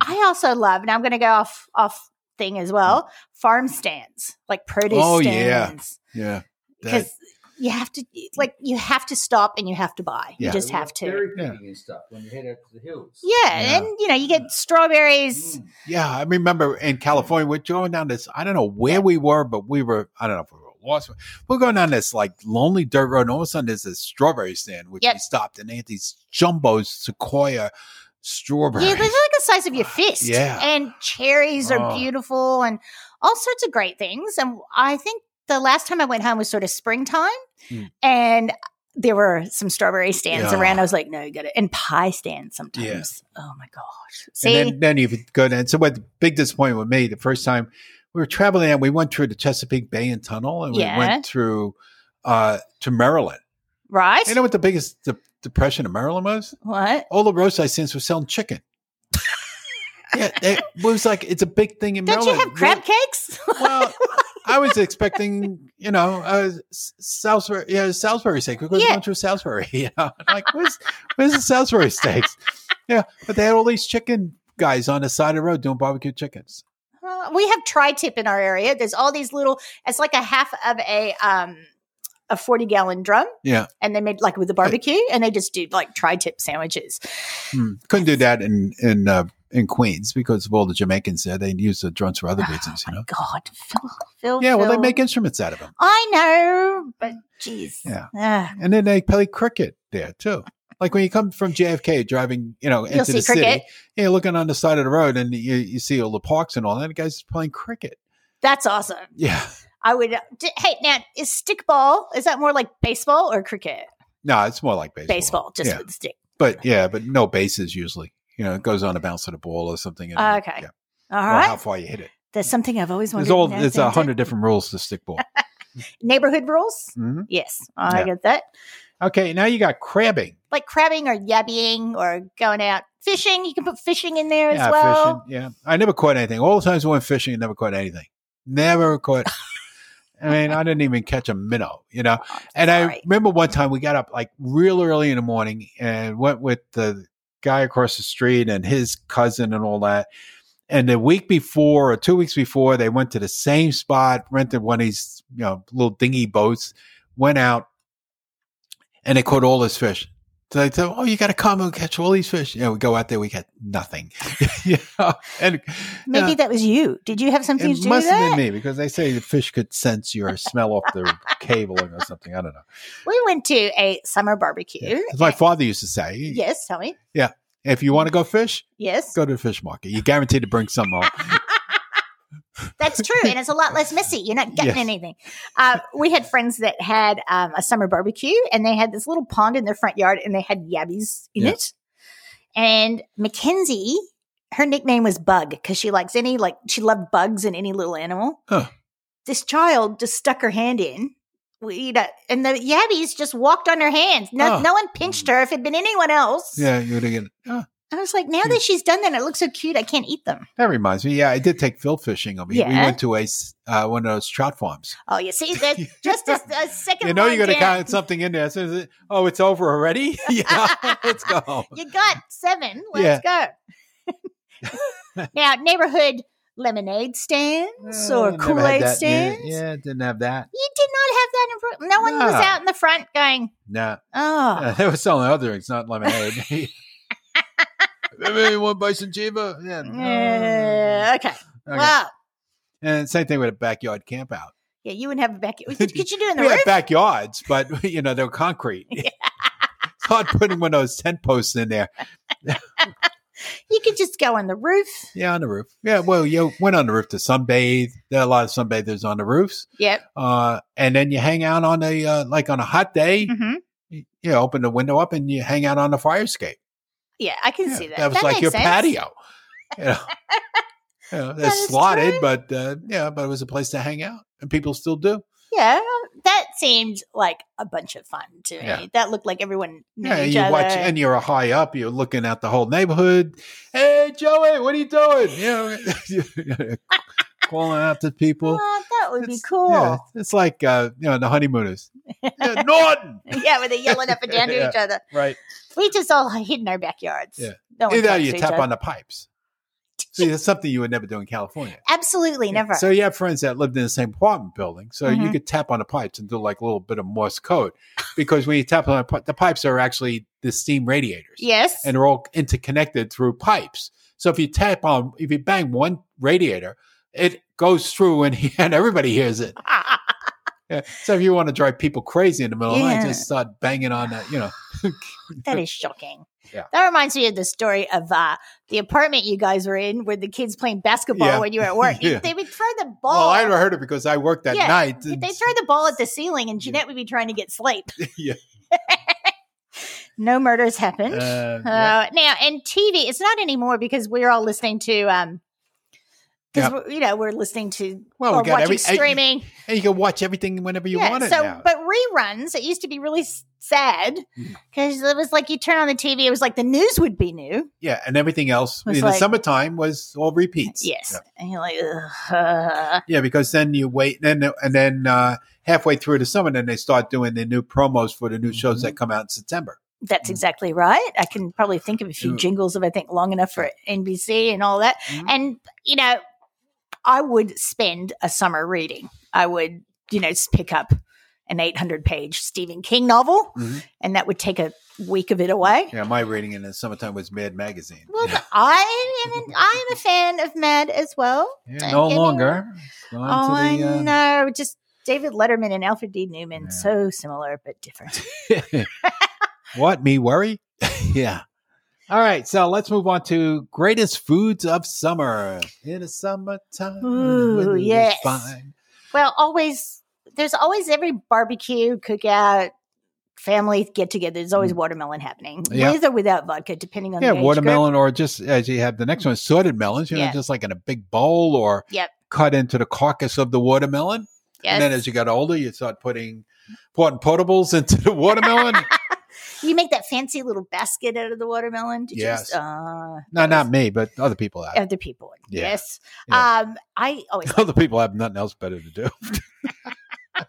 I also love, and I'm going to go off off thing as well. Farm stands, like produce Oh, yeah. stands, Yeah. That- because you have to, like, you have to stop and you have to buy. Yeah. You just have to. Berry Yeah. picking and stuff when you head out to the hills. Yeah, Yeah. and you know, you get strawberries. Mm. Yeah, I remember in California, we're going down this. I don't know where we were, but we were. I don't know if we were lost. We're going down this like lonely dirt road, and all of a sudden there's this strawberry stand, which Yep. we stopped, and they had these jumbo sequoia strawberries. Yeah, they're like the size of your fist. Yeah. And cherries are Oh. beautiful and all sorts of great things. And I think the last time I went home was sort of springtime Hmm. and there were some strawberry stands Yeah. around. I was like, no, you got it. And pie stands sometimes. Oh my gosh. See, and then, then you go down. So what the big disappointment with me the first time we were traveling and we went through the Chesapeake Bay and Tunnel and we went through uh to Maryland. right? You know what the biggest de- depression of Maryland was? what? All the roadside stands were selling chicken. <laughs> yeah, it was like it's a big thing in Maryland. Don't you have crab cakes? <laughs> Well, I was expecting, you know, uh, Salisbury, yeah, Salisbury steak. We're going Yeah. to Salisbury. <laughs> You know, like, where's, where's the Salisbury steaks? Yeah, but they had all these chicken guys on the side of the road doing barbecue chickens. Uh, we have tri-tip in our area. There's all these little. It's like a half of a um a forty gallon drum, Yeah, and they made like with the barbecue, and they just do like tri-tip sandwiches. Hmm. couldn't do that in in uh, in Queens because of all the Jamaicans there. They use the drums for other reasons, you know. God, Phil, Phil, Yeah, well, they make instruments out of them, I know, but jeez, Yeah. Ah, and then they play cricket there too. Like when you come from JFK driving, you know, into see the city, cricket. yeah, you're looking on the side of the road and you, you see all the parks and all that. The guys playing cricket. that's awesome. Yeah. I would. D- hey, now is stickball? Is that more like baseball or cricket? No, it's more like baseball. Baseball, just yeah. with the stick. But yeah, but no bases usually. You know, it goes on a bounce of the ball or something. and- Ah, okay. Yeah. All Or right, how far you hit it. there's something I've always wanted. There's all there's a hundred different rules to stickball. <laughs> neighborhood rules. hmm Yes, I Yeah. get that. Okay, now you got crabbing. Like crabbing or yabbying or going out fishing. You can put fishing in there yeah, as well. fishing. Yeah, I never caught anything. All the times I went fishing, I never caught anything. Never caught. I mean, I didn't even catch a minnow, you know. <laughs> And I remember one time we got up like real early in the morning and went with the guy across the street and his cousin and all that. And the week before or two weeks before, they went to the same spot, rented one of these, you know, little dinghy boats, went out, and they caught all this fish. So they said, "Oh, you got to come and catch all these fish." Yeah, we go out there, we got nothing. <laughs> you know, and Maybe yeah, that was you. Did you have something to it do must with have been me because they say the fish could sense your smell off the cabling or something. I don't know. We went to a summer barbecue. Yeah. As my father used to say, Yes, tell me. Yeah, if you want to go fish, Yes, go to the fish market. You're guaranteed to bring some home. That's true, and it's a lot less messy. You're not getting Yes. anything. Uh, we had friends that had um, a summer barbecue, and they had this little pond in their front yard, and they had yabbies in Yeah. it. And Mackenzie, her nickname was Bug because she likes any like she loved bugs and any little animal. Huh. This child just stuck her hand in. We, you know, and the yabbies just walked on her hands. No, Oh. no one pinched her. If it had been anyone else, Yeah, you would have. Oh, I was like, now that she's done that, it looks so cute. I can't eat them. That reminds me. Yeah, I did take Phil fishing. over here. We went to a uh, one of those trout farms. Oh, you see, that's <laughs> just a, a second. You know, you're going to count something in there. So oh, it's over already. <laughs> yeah, <laughs> let's go. You got seven. Let's go. now, neighborhood lemonade stands Uh, or Kool Aid stands. Yeah, yeah, didn't have that. You did not have that in front. No one was out in the front going, No, oh. uh, they were selling other drinks, not lemonade. Maybe one bison chiva. Yeah. Uh, okay. Okay. Well, And same thing with a backyard camp out. yeah, you wouldn't have a backyard. <laughs> Could, you do it in the we roof? had backyards, but <laughs> you know they're concrete. <laughs> it's hard putting one of those tent posts in there. you could just go on the roof. Yeah, on the roof. Yeah, well, you went on the roof to sunbathe. There are a lot of sunbathers on the roofs, Yep. uh, and then you hang out on a uh, like on a hot day. hmm You, you open the window up and you hang out on the fire escape. Yeah, I can Yeah, see that. That was like makes your sense. <laughs> patio. You know, you know, That is slotted, true. but uh, yeah, but it was a place to hang out, and people still do. Yeah, that seemed like a bunch of fun to me. Yeah. That looked like everyone knew Yeah, you other. watch, and you're high up. You're looking at the whole neighborhood. Hey, Joey, what are you doing? You know, <laughs> calling out to people. oh, that would be cool. Yeah, Yeah. it's like uh, you know the honeymooners. <laughs> Yeah, Norton, where they're yelling up and down to Yeah. each other. right? We just all <laughs> hid in our backyards. Yeah. No Either you tap other. on the pipes. See, that's something you would never do in California. Absolutely never. So you have friends that lived in the same apartment building, so you Mhm. could tap on the pipes and do like a little bit of Morse code, because when you tap on the, the pipes are actually the steam radiators, yes. and they're all interconnected through pipes. So if you tap on, if you bang one radiator, it goes through and, <laughs> and everybody hears it. Yeah. So if you want to drive people crazy in the middle of the night, just start banging on that, you know. <sighs> that is shocking. Yeah. That reminds me of the story of uh, the apartment you guys were in where the kids playing basketball Yeah. when you were at work. <laughs> Yeah. They would throw the ball. Well, I never heard it because I worked that Yeah, night. They throw the ball at the ceiling, and Jeanette would be trying to get sleep. <laughs> yeah. <laughs> No murders happened. Uh, Uh. Now, and TV, it's not anymore because we're all listening to, um, because Yeah. you know we're listening to Well, or we got watching every- streaming. And you can watch everything whenever you want it so, now. but reruns, it used to be really sad Mm. because it was like you turn on the TV, it was like the news would be new. yeah, and everything else in the summertime was all repeats. Yes, Yeah. and you're like, Ugh. Yeah, because then you wait, and then and then uh, halfway through the summer, then they start doing the new promos for the new shows Mm-hmm. that come out in September. that's Mm. exactly right. I can probably think of a few Yeah. jingles if I think long enough for NBC and all that. Mhm. And you know, I would spend a summer reading. I would, you know, pick up an 800 page Stephen King novel, Mhm. and that would take a week of it away. Yeah, my reading in the summertime was Mad Magazine. Well, yeah. I am an, I am a fan of Mad as well. Yeah, no longer. Oh, I the, uh, know. Just David Letterman and Alfred D. Newman, Yeah. so similar but different. <laughs> what me worry? <laughs> yeah. All right, so let's move on to greatest foods of summer in the summertime. Ooh, when it is yes. fine. Well, always there's always every barbecue, cookout, family get together. There's always watermelon happening, Mm. Yeah. with or without vodka, depending on Yeah, the age group. watermelon, or just as you have the next one, sorted melons. You know, Yeah. just like in a big bowl, or Yep. cut into the carcass of the watermelon. Yes. And then as you got older, you start putting putting potables into the watermelon. <laughs> you make that fancy little basket out of the watermelon. Yes. Just, uh, no, not me, but other people have. other people. Yeah. Yes. Yeah. Um, I always <laughs> Other people have nothing else better to do. <laughs>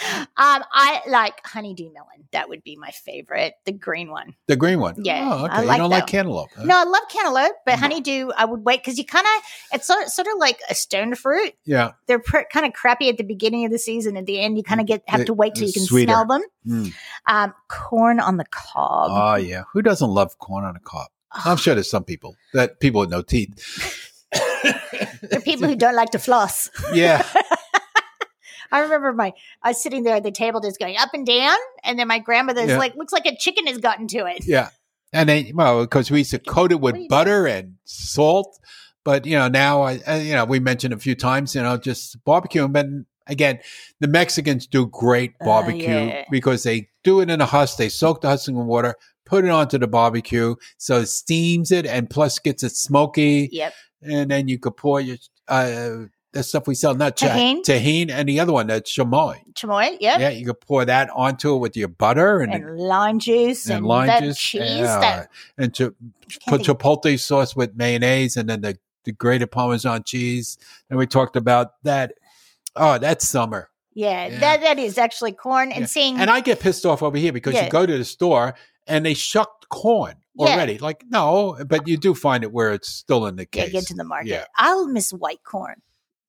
um I like honeydew melon. That would be my favorite. The green one. The green one. Yeah, Oh, okay. I you like don't like one. cantaloupe. huh? No, I love cantaloupe, but Mm. honeydew I would wait because you kind of it's sort sort of like a stone fruit. Yeah. They're pr- kind of crappy at the beginning of the season. At the end, you kind of get have to wait till you can sweeter. smell them. Mm. Um, corn on the cob. Oh, yeah. Who doesn't love corn on a cob? I'm sure there's some people that people with no teeth. <laughs> There are people who don't like to floss. yeah. <laughs> I remember my I was sitting there at the table just going up and down, and then my grandmother's Yeah. like, looks like a chicken has gotten to it. Yeah. And then, well, because we used to coat it with butter and salt. But, you know, now, I, I- you know, we mentioned a few times, you know, just barbecue. But again, the Mexicans do great Uh, barbecue yeah. because they do it in a husk. They soak the husk in water, put it onto the barbecue. So it steams it and plus gets it smoky. Yep. And then you could pour your, uh, the stuff we sell, not cha- Tajín. Tajín, and the other one that's chamoy. chamoy, yep. Yeah, you could pour that onto it with your butter and, and lime juice and, and lime that juice, cheese yeah, that and to put chipotle sauce with mayonnaise, and then the, the grated Parmesan cheese. And we talked about that. Oh, that's summer. yeah, Yeah. that that is actually corn and Yeah. seeing And I get pissed off over here because Yeah. you go to the store and they shucked corn Yeah. already. Like, no, but you do find it where it's still in the yeah, case. get to the market. Yeah. I'll miss white corn,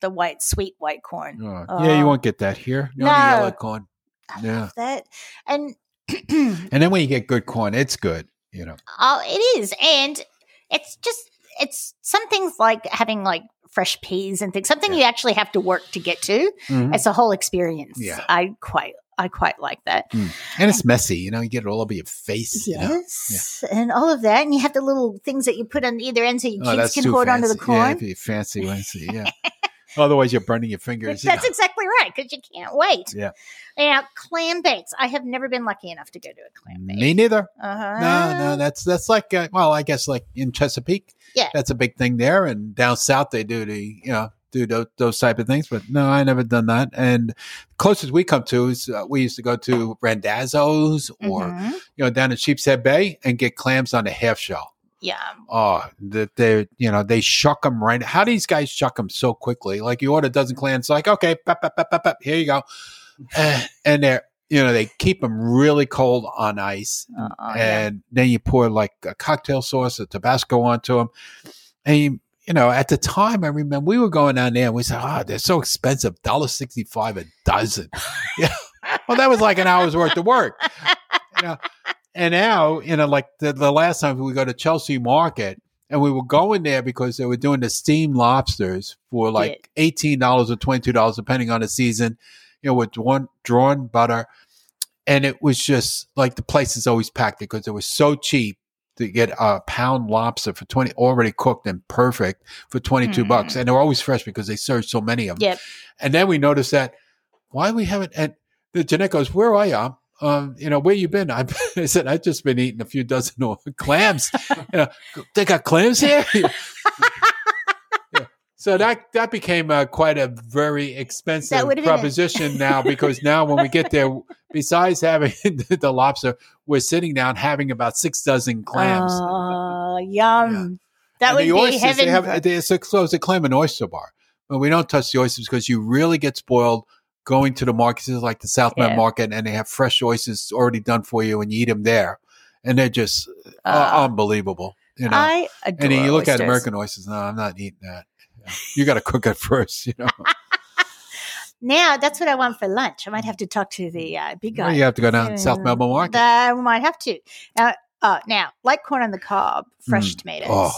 the white sweet white corn. Oh, yeah, you Oh. won't get that here. You No. yellow corn. I Yeah. love that and <clears throat> And then when you get good corn, it's good. You know. oh, it is, and it's just it's some things like having like fresh peas and things. Something Yeah. you actually have to work to get to. Mhm. It's a whole experience. Yeah. I quite I quite like that. And it's messy. You know, you get it all over your face. You know? Yes, and all of that, and you have the little things that you put on either end so your Oh, kids can pour onto the corn. Yeah, fancy, fancy. Yeah. <laughs> Otherwise, you're burning your fingers. you That's know. exactly right because you can't wait. Yeah. Now, clam bakes. I have never been lucky enough to go to a clam bake. Me neither. Uh-huh. No, no, that's that's like uh, well, I guess like in Chesapeake, Yeah. that's a big thing there, and down south they do the you know do those, those type of things. But no, I never done that. And closest we come to is uh, we used to go to Randazzo's or Mhm. you know down in Sheepshead Bay and get clams on the half shell. Yeah. Oh, that they you know they shuck them right. How these guys shuck them so quickly? Like you order a dozen clams, like okay, pep, pep, pep, pep, pep, here you go, <laughs> Eh, and they're you know they keep them really cold on ice, Uh, yeah. and then you pour like a cocktail sauce or Tabasco onto them, and you, you know at the time I remember we were going down there and we said, oh, they're so expensive, dollar sixty five a dozen. <laughs> yeah, well that was like an hour's worth of work. You know? And now, you know, like the, the last time we go to Chelsea Market and we were going there because they were doing the steamed lobsters for like $18 or $22, depending on the season, you know, with drawn, drawn butter. And it was just like the place is always packed because it was so cheap to get a pound lobster for 20, already cooked and perfect for 22 Mm. bucks. And they're always fresh because they serve so many of them. Yep. And then we noticed that why we haven't, and the Jeanette goes, where are you? Um, you know, where you been? I, <laughs> I said, I've just been eating a few dozen <laughs> clams. you know, they got clams here. <laughs> Yeah. So that that became uh, quite a very expensive proposition now because now when we get there, besides having the lobster, we're sitting down having about six dozen clams. Oh, yum. That And would the be heaven. They have, they- it's a, so it's a clam and oyster bar. But we don't touch the oysters because you really get spoiled going to the markets like the South Bend Yeah. Market and they have fresh oysters already done for you and you eat them there. And they're just uh, Uh, unbelievable. You know, I adore and you look at. American oysters. No, I'm not eating that. You got to cook it <laughs> first. You know, <laughs> Now, that's what I want for lunch. I might have to talk to the uh, big guy. Well, you have to go down to South Mm, Melbourne Market. I might have to. Now, uh, now, like corn on the cob, fresh Mm. tomatoes. Oh,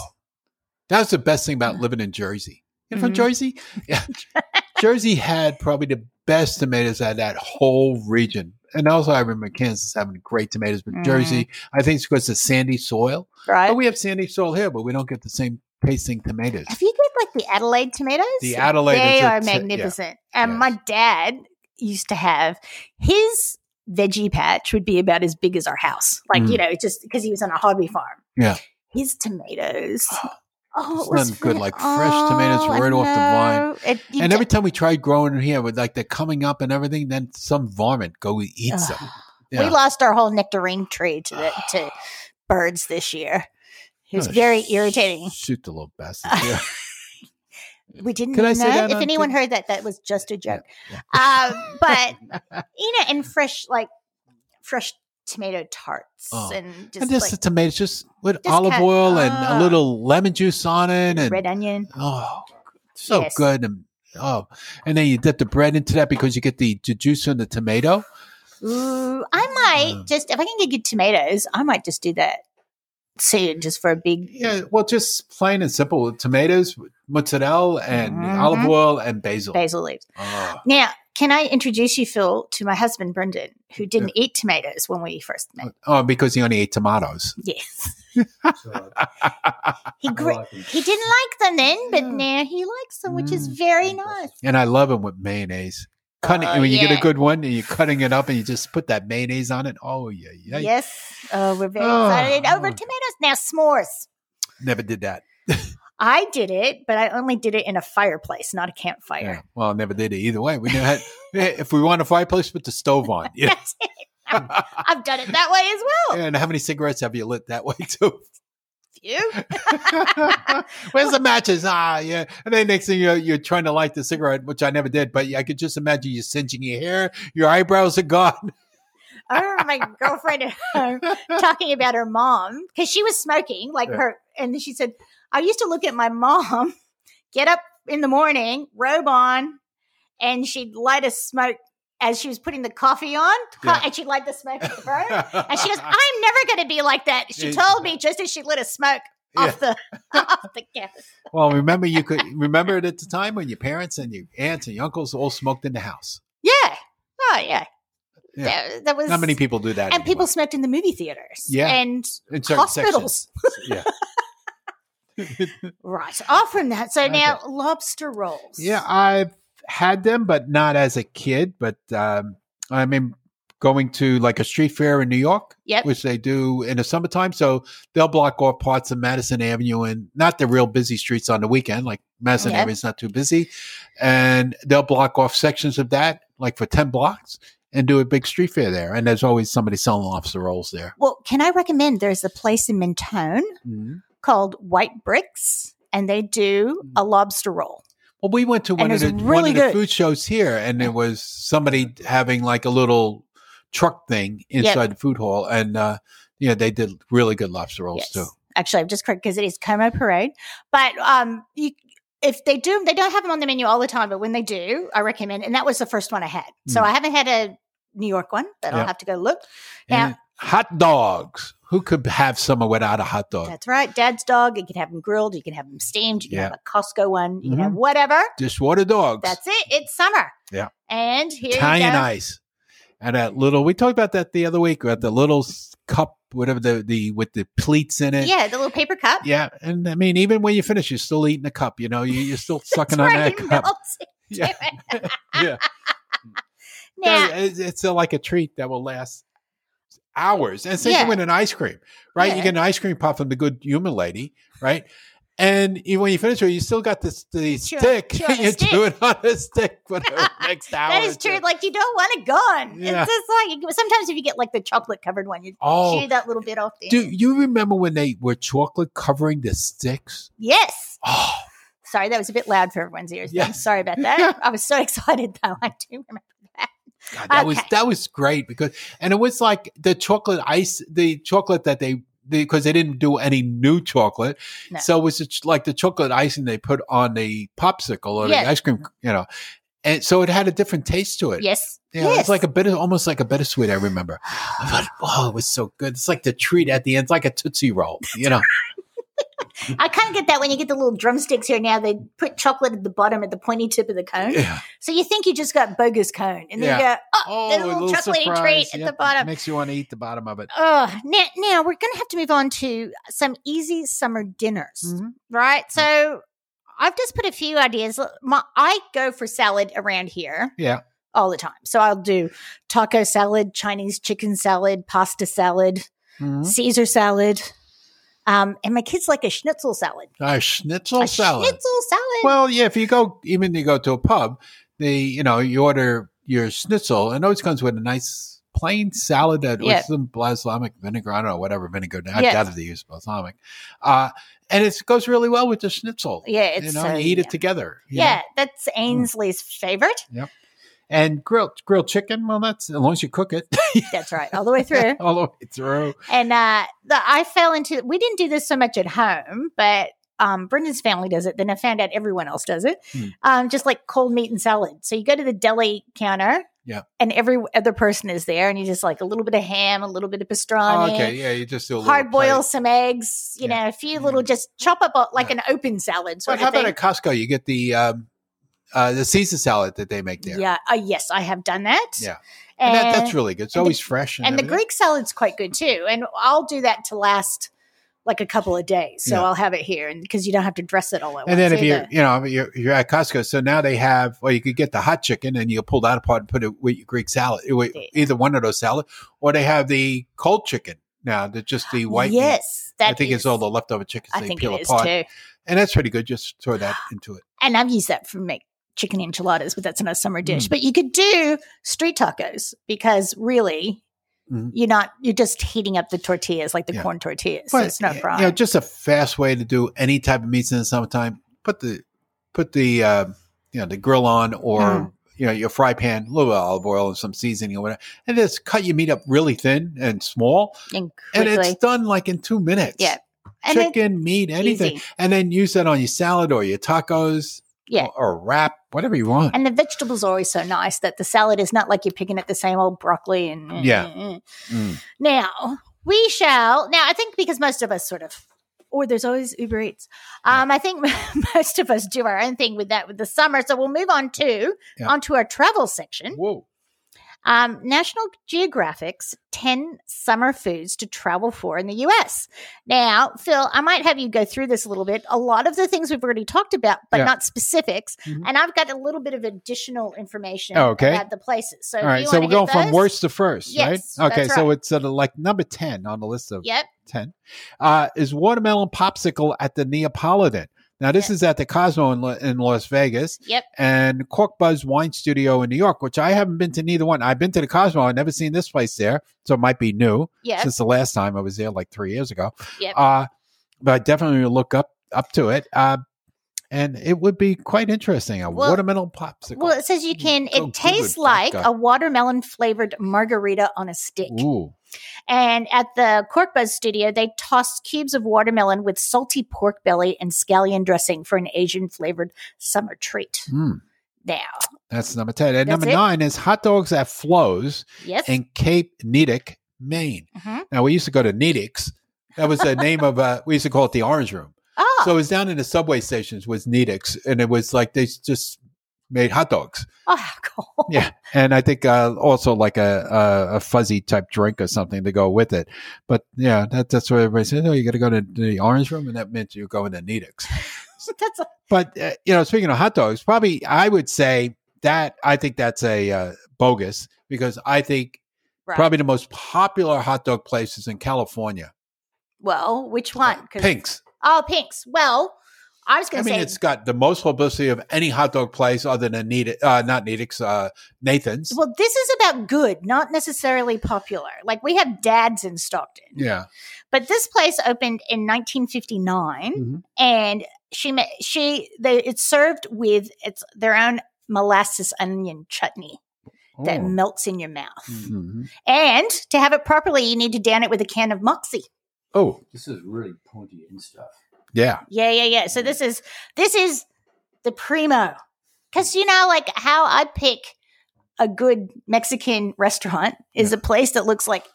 that's the best thing about living in Jersey. You're from Mhm. Jersey? <laughs> Yeah. Jersey had probably the best tomatoes out of that whole region. And also, I remember Kansas having great tomatoes, but Mhm. Jersey, I think it's because of sandy soil. Right? Oh, we have sandy soil here, but we don't get the same tasting tomatoes. Have you get like the Adelaide tomatoes? The Adelaide They are t- yeah. magnificent. And Yes. my dad used to have his veggie patch would be about as big as our house. Like, Mm. you know, just because he was on a hobby farm. Yeah. His tomatoes. Oh, It's it nothing good like fresh tomatoes Oh, right off the vine. It- And d- every time we tried growing in here, with like they're coming up and everything, then some varmint go eats them. We lost our whole nectarine tree to the, to birds this year. It was very sh- irritating. Shoot the little <laughs> bastards. Yeah. We didn't I know. say that if anyone TV? heard that, that was just a joke. Yeah, Um, but <laughs> you know, and fresh like fresh tomato tarts Oh. and just, and just like the tomatoes, just with Just olive oil and ah. a little lemon juice on it, and red onion. oh, so Yes. good. And oh, and then you dip the bread into that because you get the, the juice from the tomato. Ooh, I might Uh. just if I can get good tomatoes, I might just do that soon, just for a big. Yeah, well, just plain and simple tomatoes, mozzarella, and Mhm. olive oil and basil. basil leaves. Oh. Now, can I introduce you, Phil, to my husband Brendan, who didn't eat tomatoes when we first met? Oh, because he only ate tomatoes. Yes, <laughs> he I gr- like he didn't like them then, but Yeah. now he likes them, which is Mm. very nice. and I love him with mayonnaise. Cutting Oh, when you get a good one, and you're cutting it up, and you just put that mayonnaise on it. Oh yeah, yeah. Yes, oh, we're very Oh. excited over tomatoes now. S'mores. Never did that. <laughs> I did it, but I only did it in a fireplace, not a Yeah. campfire. Well, I never did it either way. We never had. <laughs> if we want a fireplace, put the stove on. <laughs> Yeah. That's it. I've done it that way as well. and how many cigarettes have you lit that way too? Few. <laughs> Where's the matches? Ah, yeah. And then next thing you know, you're trying to light the cigarette, which I never did, but I could just imagine you singeing your hair, your eyebrows are gone. I remember my girlfriend at home talking about her mom because she was smoking, like Yeah. her, and she said, I used to look at my mom <laughs> get up in the morning, robe on, and she'd light a smoke as she was putting the coffee on, Yeah. and she'd light the smoke burn. <laughs> And she goes, I'm never going to be like that. She told me <laughs> just as she lit a smoke off the off the gas. well, remember you could remember it at the time when your parents and your aunts and your uncles all smoked in the house. Yeah. Oh yeah. Yeah. That, that was Not many people do that. and anymore. people smoked in the movie theaters. Yeah. And in hospitals. sections. Yeah. <laughs> right. Off from that. So Okay. now lobster rolls. Yeah, I've had them, but not as a kid. But um, I mean, going to like a street fair in New York, Yep. which they do in the summertime. So they'll block off parts of Madison Avenue and not the real busy streets on the weekend. Like Madison Yep. Avenue is not too busy, and they'll block off sections of that, like for ten blocks, and do a big street fair there. And there's always somebody selling lobster rolls there. Well, can I recommend there's a place in Mentone Mhm. Called White Bricks, and they do a lobster roll. Well, we went to one of the one of the food shows here, and there was somebody having like a little truck thing inside the food hall, and uh, yeah, they did really good lobster rolls Yes. too. Actually, I've just correct because it is Como Parade. But um, you, if they do, they don't have them on the menu all the time. But when they do, I recommend. And that was the first one I had. So Mm. I haven't had a New York one, but Yeah. I'll have to go look. Now- And hot dogs. Who could have summer without a hot dog? That's right, Dad's dog. You can have them grilled. You can have them steamed. You can Yeah. have a Costco one. You can have mm-hmm. whatever. Dishwater dogs. That's it. It's summer. Yeah. And here Italian you go. ice. And that little. We talked about that the other week. About the little cup, whatever the the with the pleats in it. Yeah, the little paper cup. Yeah, and I mean, even when you finish, you're still eating the cup. You know, you, you're still <laughs> sucking on right, that cup. <laughs> Yeah, <laughs> yeah. Now, it's, it's a, like a treat that will last hours. And same Yeah. with an ice cream, right? Yeah. You get an ice cream pop from the Good Humor lady, right? And you, when you finish it, you still got this the Chew stick. chew <laughs> you stick. chew it on a stick for the <laughs> next hour. that is true. Like you don't want a gun. Yeah. It's just like sometimes if you get like the chocolate covered one, you Oh. chew that little bit off the Do end. you remember when they were chocolate covering the sticks? Yes. Oh, Sorry, that was a bit loud for everyone's ears. Yeah. I'm sorry about that. <laughs> I was so excited though. I do remember. God, that was that was great because, and it was like the chocolate ice, the chocolate that they because they didn't do any new chocolate, No. so it was just like the chocolate icing they put on the popsicle or Yeah. the ice cream, mm-hmm. you know, and so it had a different taste to it. Yes. Yeah, yes. it's like a bit of almost like a bittersweet. I remember. I thought, oh, it was so good. It's like the treat at the end. It's like a tootsie roll, you know. <laughs> <laughs> I kind of get that when you get the little drumsticks here now. They put chocolate at the bottom at the pointy tip of the cone. yeah. So you think you just got bogus cone. And then you go, oh, there's a little, chocolatey treat at the bottom. makes you want to eat the bottom of it. Oh, now, now we're going to have to move on to some easy summer dinners, Mhm. right? So I've just put a few ideas. My, I go for salad around here Yeah. all the time. So I'll do taco salad, Chinese chicken salad, pasta salad, Mhm. Caesar salad. Um, and my kids like a schnitzel salad. A schnitzel a salad. schnitzel salad. Well, yeah, if you go, even you go to a pub, they, you know, you order your schnitzel, and it always comes with a nice plain salad that Yeah. with some balsamic vinegar. I don't know, whatever vinegar. I Yes. doubt they use balsamic. Uh, and it goes really well with the schnitzel. yeah, it's you know, so, you eat yeah. it together. Yeah, know. that's Ainsley's favorite. And grilled grilled chicken, well, that's as long as you cook it <laughs> That's right, all the way through. <laughs> all the way through. And uh, the, I fell into. We didn't do this so much at home, but um, Brendan's family does it. Then I found out everyone else does it. Hmm. Um, just like cold meat and salad. So you go to the deli counter. Yeah. And every other person is there, and you just like a little bit of ham, a little bit of pastrami, Oh, okay, yeah, you just do a little hard boil some eggs, you Yeah. know, a few little just chop up a, like Yeah. an open salad sort But how about at Costco? You get the um, uh, the Caesar salad that they make there. Yeah. Uh, yes, I have done that. Yeah. And that, that's really good. It's and the- always fresh. And, and the. Greek salad's quite good too. And I'll do that to last like a couple of days. So Yeah. I'll have it here, and because you don't have to dress it all at And once. And then if you're, either. you know, you're, you're at Costco, so now they have, well, you could get the hot chicken and you pull that apart and put it with your Greek salad, with Yeah. either one of those salad, or they have the cold chicken now. That just the white meat. yes, that I think it's all the leftover chicken. I they think peel it is apart, too. and that's pretty good. Just throw that into it. And I've used that for make chicken enchiladas, but that's not a summer dish. Mm. But you could do street tacos because really. Mhm. You're not. You're just heating up the tortillas like the Yeah. corn tortillas. so But, it's not you frying. know, just a fast way to do any type of meats in the summertime. Put the put the uh, you know the grill on or Mm. you know your fry pan, a little bit of olive oil and some seasoning or whatever, and just cut your meat up really thin and small, and and it's done like in two minutes. Yeah. And chicken, meat, anything, Easy. and then use that on your salad or your tacos, Yeah. or, or wrap, whatever you want. And the vegetables are always so nice that the salad is not like you're picking at the same old broccoli and Yeah. Mm. Now we shall. Now I think because most of us sort of, or there's always Uber Eats. Um, I think <laughs> most of us do our own thing with that with the summer. So we'll move on to Yeah. onto our travel section. Whoa. Um, National Geographic's 10 summer foods to travel for in the US. Now, Phil, I might have you go through this a little bit. A lot of the things we've already talked about, but Yeah. not specifics. Mhm. And I've got a little bit of additional information Oh, okay. about the places. So, All right, so we're going hit from worst to first, Yes, right? Okay, that's so it's sort of like number 10 on the list of Yep. 10 uh, is watermelon popsicle at the Neapolitan. Now, this is at the Cosmo in, La- in Las Vegas Yep. and Cork Buzz Wine Studio in New York, which I haven't been to neither one. I've been to the Cosmo. I've never seen this place there, so it might be new Yep. since the last time I was there, like three years ago. Yep. Uh, but I definitely look up up to it. Uh, and it would be quite interesting. A Well- watermelon popsicle. Well, it says you can. Go It tastes like a watermelon flavored margarita on a stick. Ooh. And at the Cork Buzz studio, they tossed cubes of watermelon with salty pork belly and scallion dressing for an Asian flavored summer treat. Mm, Now, that's number 10. And number it? nine is hot dogs at Flo's yes, in Cape Neddick, Maine. Mhm. Now, we used to go to Nedick's. That was the name of, uh, we used to call it the Orange Room. <laughs> oh, So it was down in the subway stations was Nedick's, and it was like they just made hot dogs. oh, cool. Yeah, and I think uh, also like a, a a fuzzy type drink or something to go with it. But yeah, that, that's what everybody said. Oh, you got to go to the Orange Room, and that meant you're going to Nedick's. <laughs> That's a, But uh, you know, speaking of hot dogs, probably I would say that I think that's a uh, bogus because I think right. probably the most popular hot dog place is in California. well, which one? Pink's. Oh, Pink's. Well, I was going to say. I mean, it's got the most publicity of any hot dog place other than Nedick, uh, not Nedick's, uh, Nathan's. Well, this is about good, not necessarily popular. Like we have dads in Stockton, yeah. but this place opened in 1959, Mhm. and she ma- she they it's served with it's their own molasses onion chutney that Oh. melts in your mouth. Mhm. And to have it properly, you need to down it with a can of Moxie. Oh, This is really pointy and stuff. Yeah. Yeah, yeah, yeah. So this is this is the primo. Cause you know, like how I pick a good Mexican restaurant is a place that looks like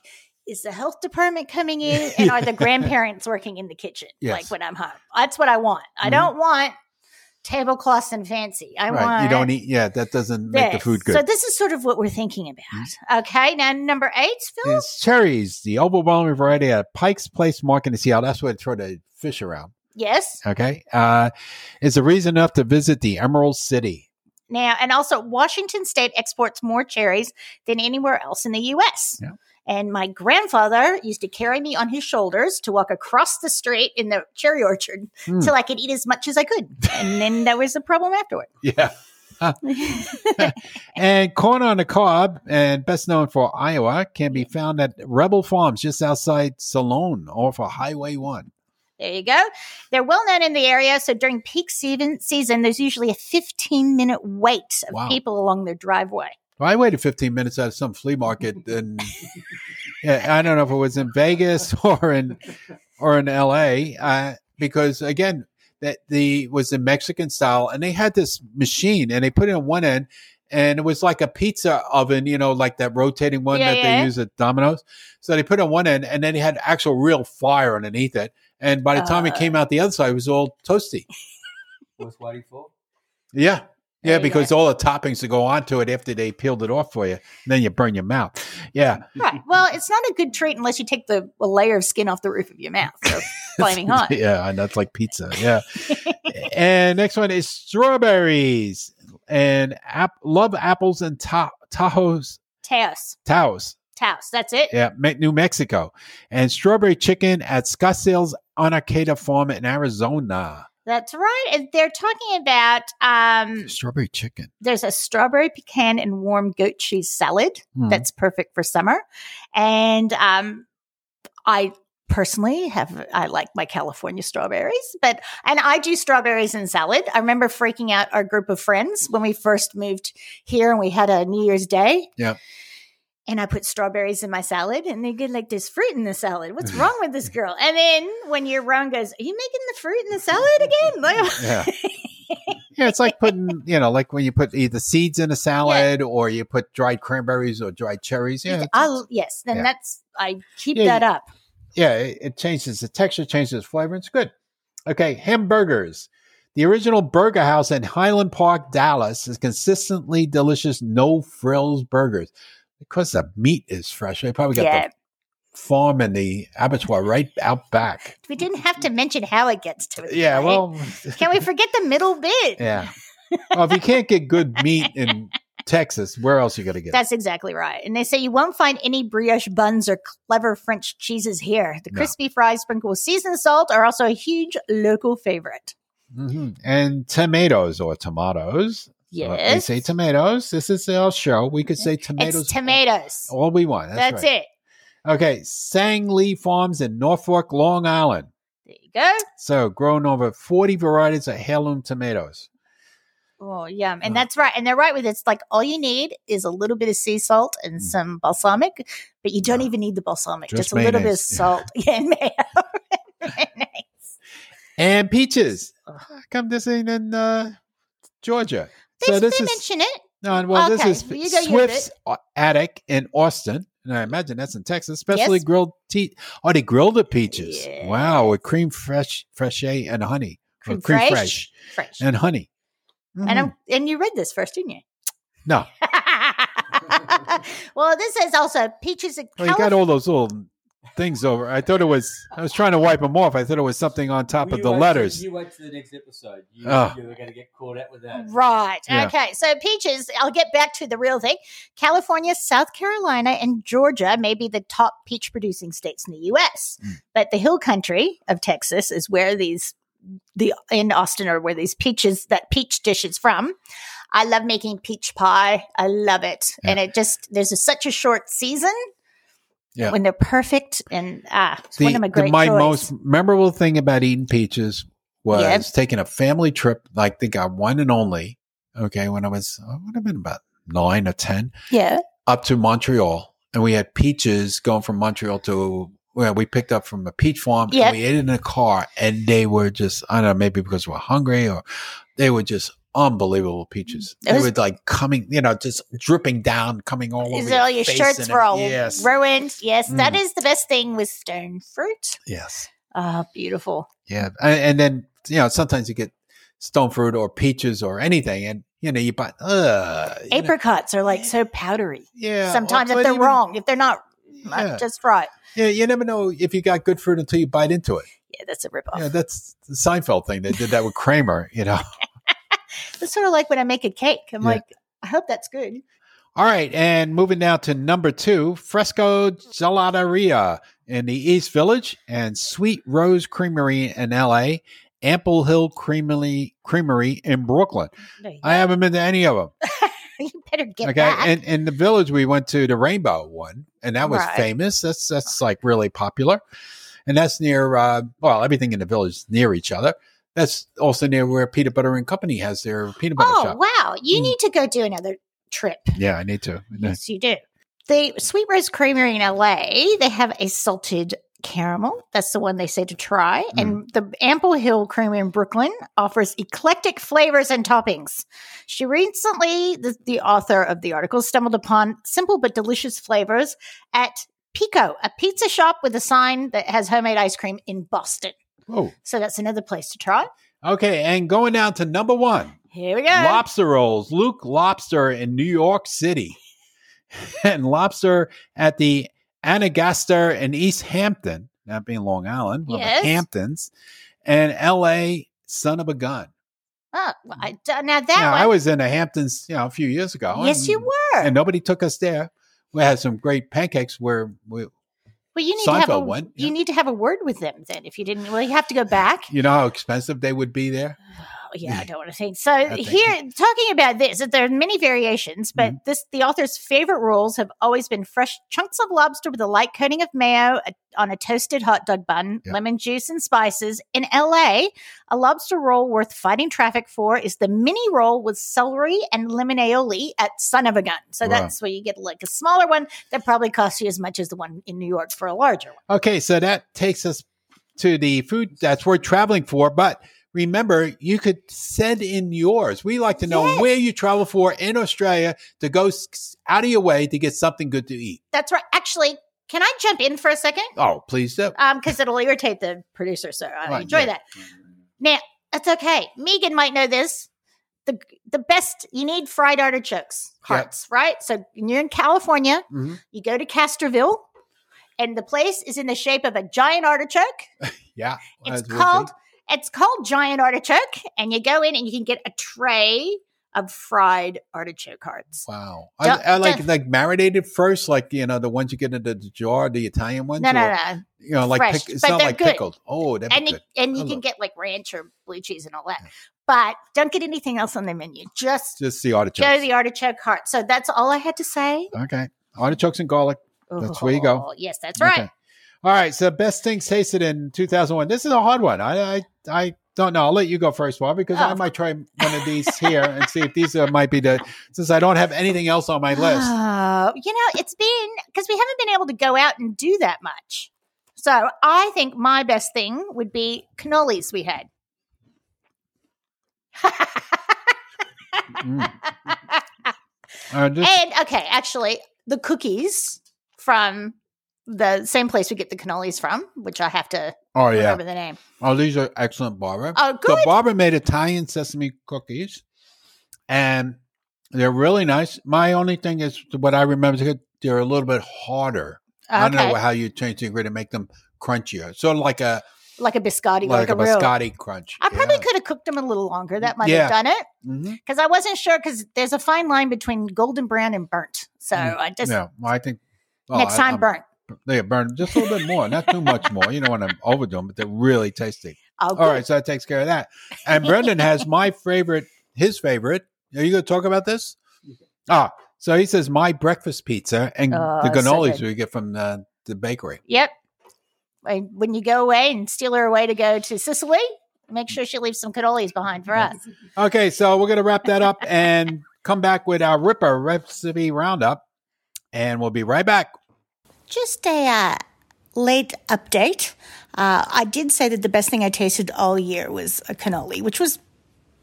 is the health department coming in <laughs> and are the grandparents working in the kitchen? Yes. Like when I'm home. That's what I want. I Mhm. don't want tablecloths and fancy. I right. want You don't eat. Yeah, that doesn't make the food good. So this is sort of what we're thinking about. Okay. Now number eight, Phil. It's cherries, the overwhelming variety at Pike's Place Market in Seattle. That's where they throw the fish around. Yes. Okay. Uh, is a reason enough to visit the Emerald City. Now, and also Washington State exports more cherries than anywhere else in the U.S. Yeah. And my grandfather used to carry me on his shoulders to walk across the street in the cherry orchard Hmm. till I could eat as much as I could. And then there was a problem afterward. <laughs> Yeah. <laughs> and corn on the cob, and best known for Iowa, can be found at Rebel Farms just outside Solon off of Highway 1. There you go. They're well known in the area. So during peak season, season there's usually a 15 minute wait of Wow. people along their driveway. Well, I waited 15 minutes at some flea market, <laughs> and yeah, I don't know if it was in Vegas <laughs> or in or in LA, uh, because again, that the was in Mexican style, and they had this machine, and they put it on one end, and it was like a pizza oven, you know, like that rotating one Yeah, that yeah. they use at Domino's. So they put it on one end, and then they had actual real fire underneath it, and by the time it Uh. came out the other side, it was all toasty. What's Whitey for? Yeah. Yeah, you because all the toppings that go onto it after they peeled it off for you, then you burn your mouth. Yeah. Right. Well, it's not a good treat unless you take the a layer of skin off the roof of your mouth. So <laughs> flaming hot. <laughs> yeah, and that's like pizza. Yeah. and next one is strawberries and app, love apples and ta- Tahoe's Taos. Taos. Taos. That's it. Yeah, New Mexico. And strawberry chicken at Scottsdale's Anarcada Farm in Arizona. That's right. And they're talking about um, Strawberry chicken. there's a strawberry pecan and warm goat cheese salad Hmm. that's perfect for summer. And um, I personally have I like my California strawberries, but and I do strawberries in salad. I remember freaking out our group of friends when we first moved here and we had a New Year's Day. Yep. And I put strawberries in my salad, and they get like, "There's fruit in the salad. What's <laughs> wrong with this girl?" And then when your round goes, "Are you making the fruit in the salad again?" <laughs> Yeah. Yeah, it's like putting, you know, like when you put either seeds in a salad or you put dried cranberries or dried cherries. Yeah. I'll, yes, then Yeah. that's I keep Yeah, that up. yeah, it, it changes the texture, changes the flavor. It's good. Okay, hamburgers. The original burger house in Highland Park, Dallas is consistently delicious, no frills burgers. Because the meat is fresh. They probably got Yeah. the farm and the abattoir right out back. We didn't have to mention how it gets to it. Yeah, right? well, can we <laughs> forget the middle bit? yeah. Well, if you can't get good meat in Texas, where else are you going to get it? That's exactly right. And they say you won't find any brioche buns or clever French cheeses here. The No. crispy fries sprinkled with seasoned salt are also a huge local favorite. Mhm. And tomatoes or tomatoes. Uh, They Yes. say tomatoes. This is our show. We could say tomatoes. It's tomatoes. All we want. That's, That's, right. it. Okay. Sang Lee Farms in North Fork, Long Island. There you go. So, grown over 40 varieties of heirloom tomatoes. Oh, yum. And Oh. that's right. And they're right with it. It's like all you need is a little bit of sea salt and Mm. some balsamic, but you don't Oh. even need the balsamic, Just just, a little bit of salt <laughs> yeah, and mayo. And peaches. How come this ain't in uh, Georgia? They, so, this they is mention it. no, well, Okay, this is well, you go use Swift's Attic in Austin. And I imagine that's in Texas. Specially Yes. grilled tea. Oh, they grilled the peaches. Wow, with cream fresh, freche and honey. Or Cream fresh? fresh Fresh. and honey. And, Mhm. I'm, and you read this first, didn't you? no, <laughs> well, this is also peaches and well, you got all those little things over. I thought it was. I was trying to wipe them off. I thought it was something on top Well, of the wait till- letters. you wait to the next episode. You, Oh. You're going to get caught out with that. Right. Yeah. Okay. So peaches, I'll get back to the real thing. California, South Carolina, and Georgia may be the top peach producing states in the US. Mm. But the hill country of Texas is where these the in Austin are where these peaches that peach dish is from. I love making peach pie. I love it. Yeah. And it just there's a, such a short season Yeah. when they're perfect and ah it's one of my the- my joys. most memorable thing about eating peaches was Yep. taking a family trip, like the got one and only. Okay, when I was I would have been about nine or ten, yeah. up to Montreal, and we had peaches going from Montreal to where we picked up from a peach farm, Yep. and we ate it in a car, and they were just I don't know maybe because we're hungry or they were just unbelievable peaches. It They was- were like coming, you know, just dripping down, coming all over. Is all your face shirts were all yes, ruined? Yes, that Mm. is the best thing with stone fruit. yes. Ah, beautiful. Yeah, and, and then you know sometimes you get stone fruit or peaches or anything, and you know you buy. Uh, you know, Apricots are like so powdery. yeah. Sometimes or- if they're even- wrong, if they're not uh, Yeah. just right. yeah, you never know if you got good fruit until you bite into it. Yeah, that's a ripoff. Yeah, that's the Seinfeld thing. They did that with Kramer. You know. <laughs> It's sort of like when I make a cake. I'm Yeah. like, I hope that's good. All right, and moving now to number two, Fresco Gelateria in the East Village and Sweet Rose Creamery in L.A. Ample Hill Creamery Creamery in Brooklyn. I haven't been to any of them. <laughs> you better get okay, back. and in the village we went to the Rainbow one, and that was Right. famous. That's that's like really popular, and that's near. Uh, well, everything in the village is near each other. That's also near where Peanut Butter and Company has their peanut butter oh, shop. wow. You Mm. need to go do another trip. Yeah, I need to. Yes, you do. The Sweet Rose Creamery in LA, they have a salted caramel. That's the one they say to try. Mm. And the Ample Hill Creamery in Brooklyn offers eclectic flavors and toppings. She recently, the, the author of the article, stumbled upon simple but delicious flavors at Picco, a pizza shop with a sign that has homemade ice cream in Boston. Oh, So that's another place to try. okay. And going down to number one, Here we go. lobster rolls. Luke Lobster in New York City, <laughs> and lobster at the Anagaster in East Hampton, that being Long Island, Yes. the Hamptons, and L.A. Son of a Gun. Oh, well, I, now that Yeah, one. I was in the Hamptons, you know, a few years ago. yes, and, you were. and nobody took us there. we had some great pancakes where we, Well, you need to have a Seinfeld went, you yeah. need to have a word with them then. If you didn't, well, you have to go back. you know how expensive they would be there. <sighs> Oh, yeah, I <laughs> don't want to think. So here, talking about this, there are many variations, but Mm-hmm. this the author's favorite rules have always been fresh chunks of lobster with a light coating of mayo a, on a toasted hot dog bun, Yeah. lemon juice, and spices. In LA, a lobster roll worth fighting traffic for is the mini roll with celery and lemon aioli at Son of a Gun. So Wow. that's where you get like a smaller one that probably costs you as much as the one in New York for a larger one. Okay, so that takes us to the food that's worth traveling for. But remember, you could send in yours. We like to know Yes. where you travel for in Australia to go out of your way to get something good to eat. That's right. Actually, can I jump in for a second? Oh, please do. um because it'll irritate the producer so i Right, enjoy yeah. that now that's okay megan might know this the the best you need fried artichokes hearts right so you're in california Mhm. you go to Castroville and the place is in the shape of a giant artichoke <laughs> Yeah, it's as would be. called it's called giant artichoke and you go in and you can get a tray of fried artichoke hearts Wow, I, I like don't- like marinated first, like you know the ones you get into the jar, the Italian ones. no no or, no You know, like Fresh, pick, it's not like good. pickled. Oh, that'd and be you, good. and you I can love- get like ranch or blue cheese and all that but don't get anything else on the menu just Just the artichoke. Go the artichoke heart. So that's all I had to say. okay, artichokes and garlic. That's where you go. Oh, Yes, that's right. Okay. All right. So best things tasted in 2001. This is a hard one. I I, I don't know. I'll let you go first, Bob, because I Oh. might try one of these here and see if these uh, might be the since I don't have anything else on my list. Oh, you know, it's been because we haven't been able to go out and do that much. So I think my best thing would be cannolis we had. Mm. <laughs> Uh, just- and okay, actually, the cookies from the same place we get the cannolis from, which I have to oh yeah. remember the name. Oh, these are excellent, Barbara. Oh, good. So. Barbara made Italian sesame cookies, and they're really nice. My only thing is what I remember is they're a little bit harder. I don't know how you change the ingredient to make them crunchier. Sort of like a like a biscotti, like, like, a, a, biscotti crunch. I probably Yeah. could have cooked them a little longer. That might Yeah. have done it. Because I wasn't sure because there's a fine line between golden brown and burnt. So Mm, I just yeah, well, I think well, next I- time I'm- burnt. They burn just a little bit more, not too much more. You don't want to overdo them, but they're really tasty. All right, so that takes care of that. And Brendan has my favorite, his favorite. Are you going to talk about this? Ah, so he says my breakfast pizza and Oh, the so cannolis good. we get from the, the bakery. Yep. When you go away and steal her away to go to Sicily, make sure she leaves some cannolis behind for us. Okay, so we're going to wrap that up and come back with our Ripper recipe roundup, and we'll be right back. Just a uh, late update. Uh, I did say that the best thing I tasted all year was a cannoli, which was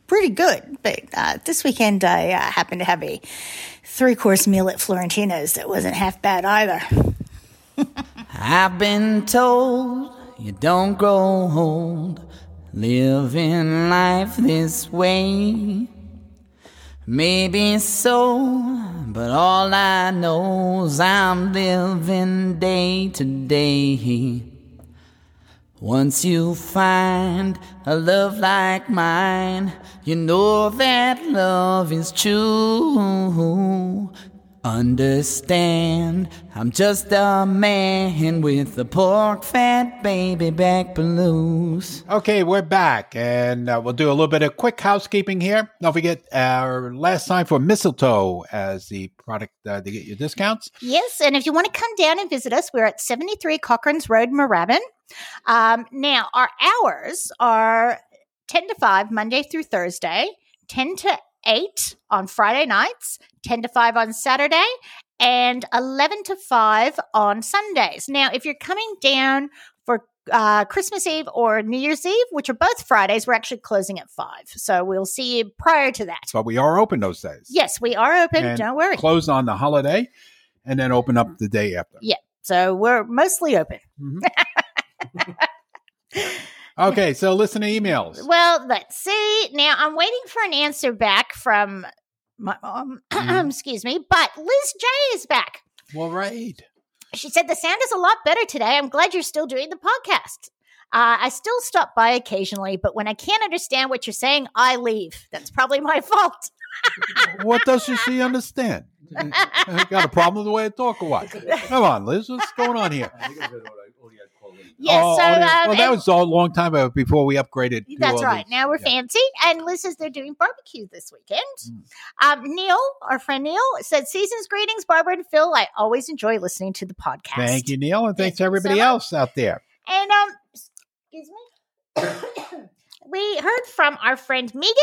pretty good. But uh, this weekend, I uh, happened to have a three course meal at Florentino's that wasn't half bad either. <laughs> I've been told you don't grow old living life this way. Maybe so, but all I know is I'm living day to day. Once you find a love like mine, you know that love is true. Understand, I'm just a man with a pork fat baby back blues. Okay, we're back, and uh, we'll do a little bit of quick housekeeping here. Don't forget our last time for mistletoe as the product uh, to get your discounts. Yes, and if you want to come down and visit us, we're at 73 Cochrane's Road, Moorabbin. Um, now, our hours are 10 to 5, Monday through Thursday, 10 to 8 on Friday nights, 10 to 5 on Saturday, and 11 to 5 on Sundays. Now, if you're coming down for uh, Christmas Eve or New Year's Eve, which are both Fridays, we're actually closing at 5. So we'll see you prior to that. But we are open those days. Yes, we are open. And Don't worry. Close on the holiday, and then open up the day after. Yeah. So we're mostly open. <laughs> Okay, so listen to emails. Well, let's see. Now I'm waiting for an answer back from my mom. <clears throat> Mhm. Excuse me, but Liz J is back. Well, right. She said the sound is a lot better today. I'm glad you're still doing the podcast. Uh, I still stop by occasionally, but when I can't understand what you're saying, I leave. That's probably my <laughs> fault. What doesn't she understand? I <laughs> got a problem with the way I talk or what? Come on, Liz. What's going on here? <laughs> I think it's audio, audio quality. Yes, Oh, so um, well, that was a long time ago before we upgraded. That's right. these- Now we're yeah. fancy. And Liz says they're doing barbecue this weekend. Mm. Um, Neil, our friend Neil, said, Season's greetings, Barbara and Phil. I always enjoy listening to the podcast. Thank you, Neil, and thanks to everybody so else out there. And um, excuse me. <coughs> we heard from our friend Megan,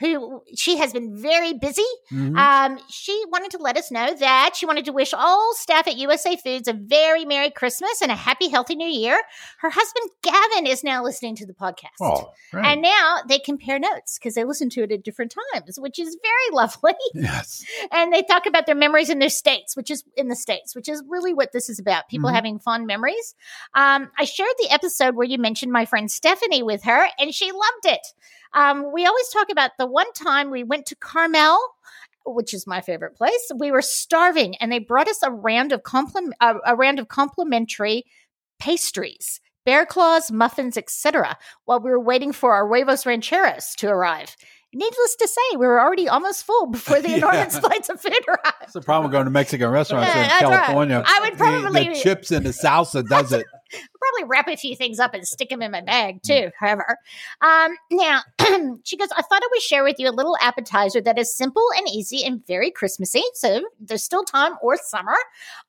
who she has been very busy. Mhm. Um, she wanted to let us know that she wanted to wish all staff at USA Foods a very Merry Christmas and a happy, healthy New Year. Her husband Gavin is now listening to the podcast. oh. And now they compare notes because they listen to it at different times, which is very <laughs> lovely. yes. and they talk about their memories in their states, which is in the states, which is really what this is about. People Mhm. having fond memories. Um, I shared the episode where you mentioned my friend Stephanie with her, and she loved it. Um, we always talk about the one time we went to Carmel. Which is my favorite place. We were starving, and they brought us a round of compliment, a round of complimentary pastries, bear claws, muffins, etc. While we were waiting for our huevos rancheros to arrive. Needless to say, we were already almost full before the <laughs> Yeah. enormous plates of food arrived. That's the problem with going to Mexican restaurants Yeah, in that's right. California. I would The- probably- the, chips and the salsa does it. <laughs> probably wrap a few things up and stick them in my bag too. However, um, now <clears throat> she goes, I thought I would share with you a little appetizer that is simple and easy and very Christmassy. So there's still time or summer.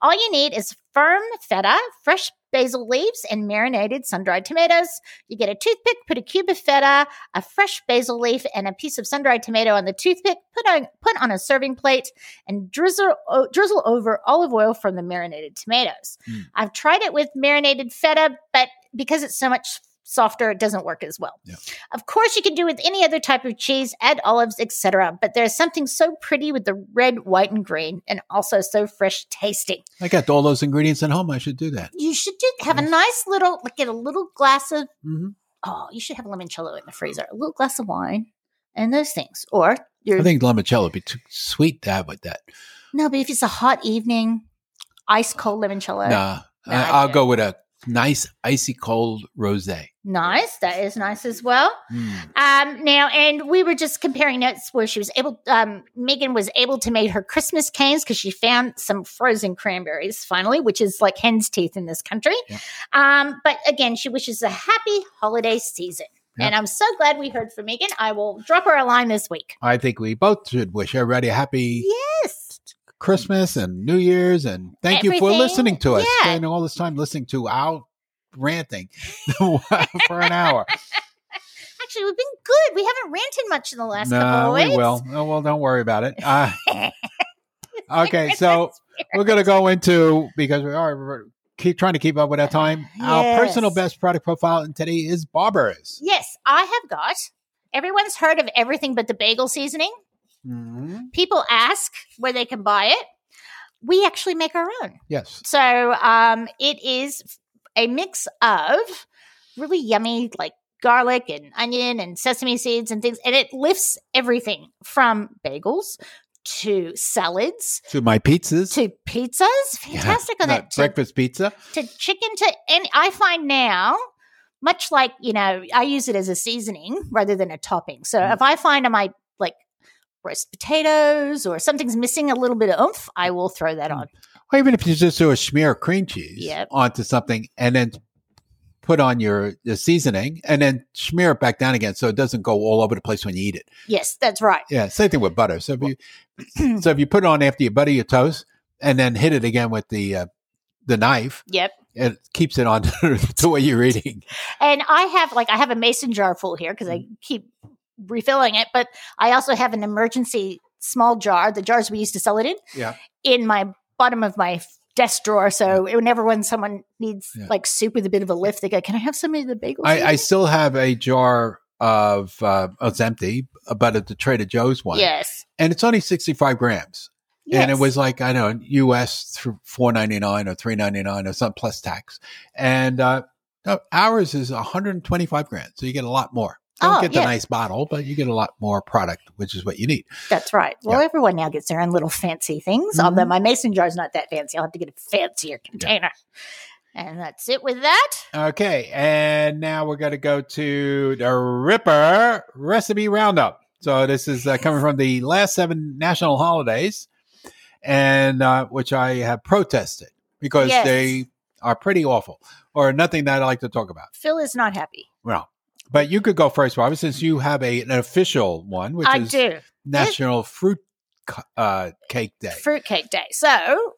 All you need is firm feta, fresh basil leaves, and marinated sun-dried tomatoes. You get a toothpick, put a cube of feta, a fresh basil leaf, and a piece of sun-dried tomato on the toothpick. Put on put on a serving plate and drizzle o- drizzle over olive oil from the marinated tomatoes. Mm. I've tried it with marinated feta, but because it's so much softer, it doesn't work as well. Yeah. Of course, you can do with any other type of cheese, add olives, etc. But there's something so pretty with the red, white, and green, and also so fresh tasting. I got all those ingredients at home. I should do that. You should do, have a nice little, like, get a little glass of. hmm Oh, you should have limoncello in the freezer. A little glass of wine, and those things. Or your I think limoncello would be too sweet to have with that. no, but if it's a hot evening, ice cold limoncello. Nah, No, I, I I'll go with a nice icy cold rosé. Nice. That is nice as well. Mm. Um, now, and we were just comparing notes where she was able, um, Megan was able to make her Christmas canes because she found some frozen cranberries finally, which is like hen's teeth in this country. Yeah. Um, but again, she wishes a happy holiday season. Yeah. And I'm so glad we heard from Megan. I will drop her a line this week. I think we both should wish everybody a happy Yes. Christmas and New Year's, and thank you for listening to us. yeah. Spending all this time listening to our ranting <laughs> for an hour. Actually, we've been good. We haven't ranted much in the last couple no, of weeks. we will. Oh, well, don't worry about it. Uh, <laughs> okay, so we're going to go into because we are keep trying to keep up with our time. Our personal best product profile and today is Barbara's. Yes, I have got. Everyone's heard of everything but the bagel seasoning. Mhm. People ask where they can buy it. We actually make our own. Yes. So um, it is a mix of really yummy, like garlic and onion and sesame seeds and things. And it lifts everything from bagels to salads To my pizzas. to pizzas. Fantastic Yeah, on that. To, breakfast pizza. to chicken to, and I find now, much like, you know, I use it as a seasoning rather than a topping. So Mm. if I find on my, like, roast potatoes or something's missing a little bit of oomph, I will throw that Mm. on. Or even if you just do a smear of cream cheese Yep. onto something and then put on your the seasoning and then smear it back down again so it doesn't go all over the place when you eat it. Yes, that's right. Yeah, same thing with butter. So if you <clears throat> so if you put it on after you butter your toast and then hit it again with the uh, the knife, Yep. it keeps it on <laughs> to what you're eating. And I have like I have a mason jar full here because I keep refilling it, but I also have an emergency small jar, the jars we used to sell it in, Yeah. in my bottom of my desk drawer. So whenever when someone needs Yeah. like soup with a bit of a lift, they go, "Can I have some of the bagels?" I, I still have a jar of uh, it's empty, but it's the Trader Joe's one, yes, and it's only 65 grams. yes. and it was like I don't know U.S. through four ninety nine or three ninety nine or something plus tax, and uh, no, ours is one hundred and twenty five grand, so you get a lot more. Don't Oh, get the yeah. nice bottle, but you get a lot more product, which is what you need. That's right. Well, Yeah. everyone now gets their own little fancy things. Mhm. Although my mason jar is not that fancy, I'll have to get a fancier container. And that's it with that. Okay, and now we're going to go to the Ripper recipe roundup. So this is uh, coming from the last seven national holidays, and uh, which I have protested because Yes. they are pretty awful or nothing that I like to talk about. Phil is not happy. Well, but you could go first, Robert, since you have a, an official one, which I is do. National Fruit uh, Cake Day. Fruitcake day. So,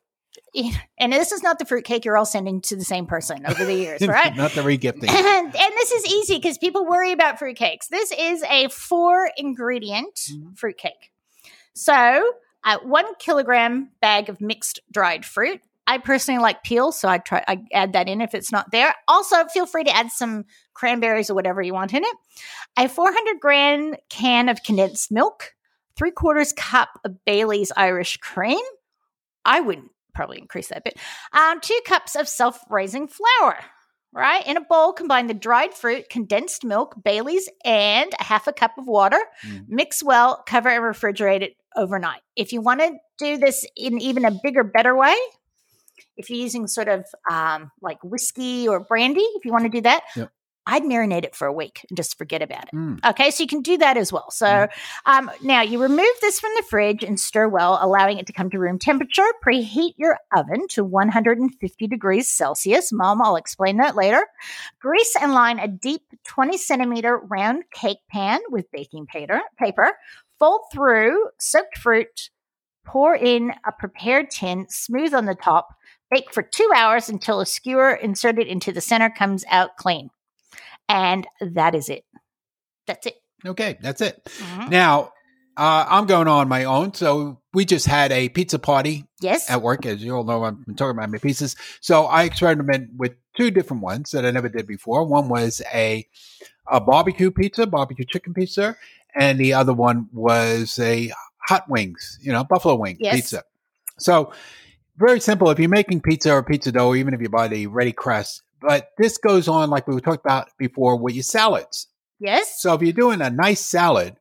and this is not the fruitcake you're all sending to the same person over the years, <laughs> right? Not the regifting. and, <laughs> and this is easy because people worry about fruitcakes. This is a four ingredient Mhm. fruitcake. So, uh, one kilogram bag of mixed dried fruit. I personally like peel, so I try I add that in if it's not there. Also, feel free to add some cranberries or whatever you want in it. A 400 gram can of condensed milk, three quarters cup of Bailey's Irish cream. I would probably increase that a bit. Um, two cups of self-raising flour. Right in a bowl, combine the dried fruit, condensed milk, Bailey's, and a half a cup of water. Mm. Mix well, cover and refrigerate it overnight. If you want to do this in even a bigger, better way, if you're using sort of um, like whiskey or brandy, if you want to do that, Yep. I'd marinate it for a week and just forget about it. Mm. Okay, so you can do that as well. So um, now you remove this from the fridge and stir well, allowing it to come to room temperature. Preheat your oven to 150 degrees Celsius. Mom, I'll explain that later. Grease and line a deep 20 centimeter round cake pan with baking paper. paper. Fold through soaked fruit. Pour in a prepared tin, smooth on the top. Bake for two hours until a skewer inserted into the center comes out clean. And that is it. That's it. Okay, that's it. Mhm. Now, uh, I'm going on my own. So we just had a pizza party Yes. at work. As you all know, I'm talking about my pizzas. So I experimented with two different ones that I never did before. One was a, a barbecue pizza, barbecue chicken pizza, and the other one was a hot wings, you know, buffalo wing Yes. pizza. So very simple. If you're making pizza or pizza dough, even if you buy the ready crust, but this goes on like we talked about before with your salads. Yes. So if you're doing a nice salad,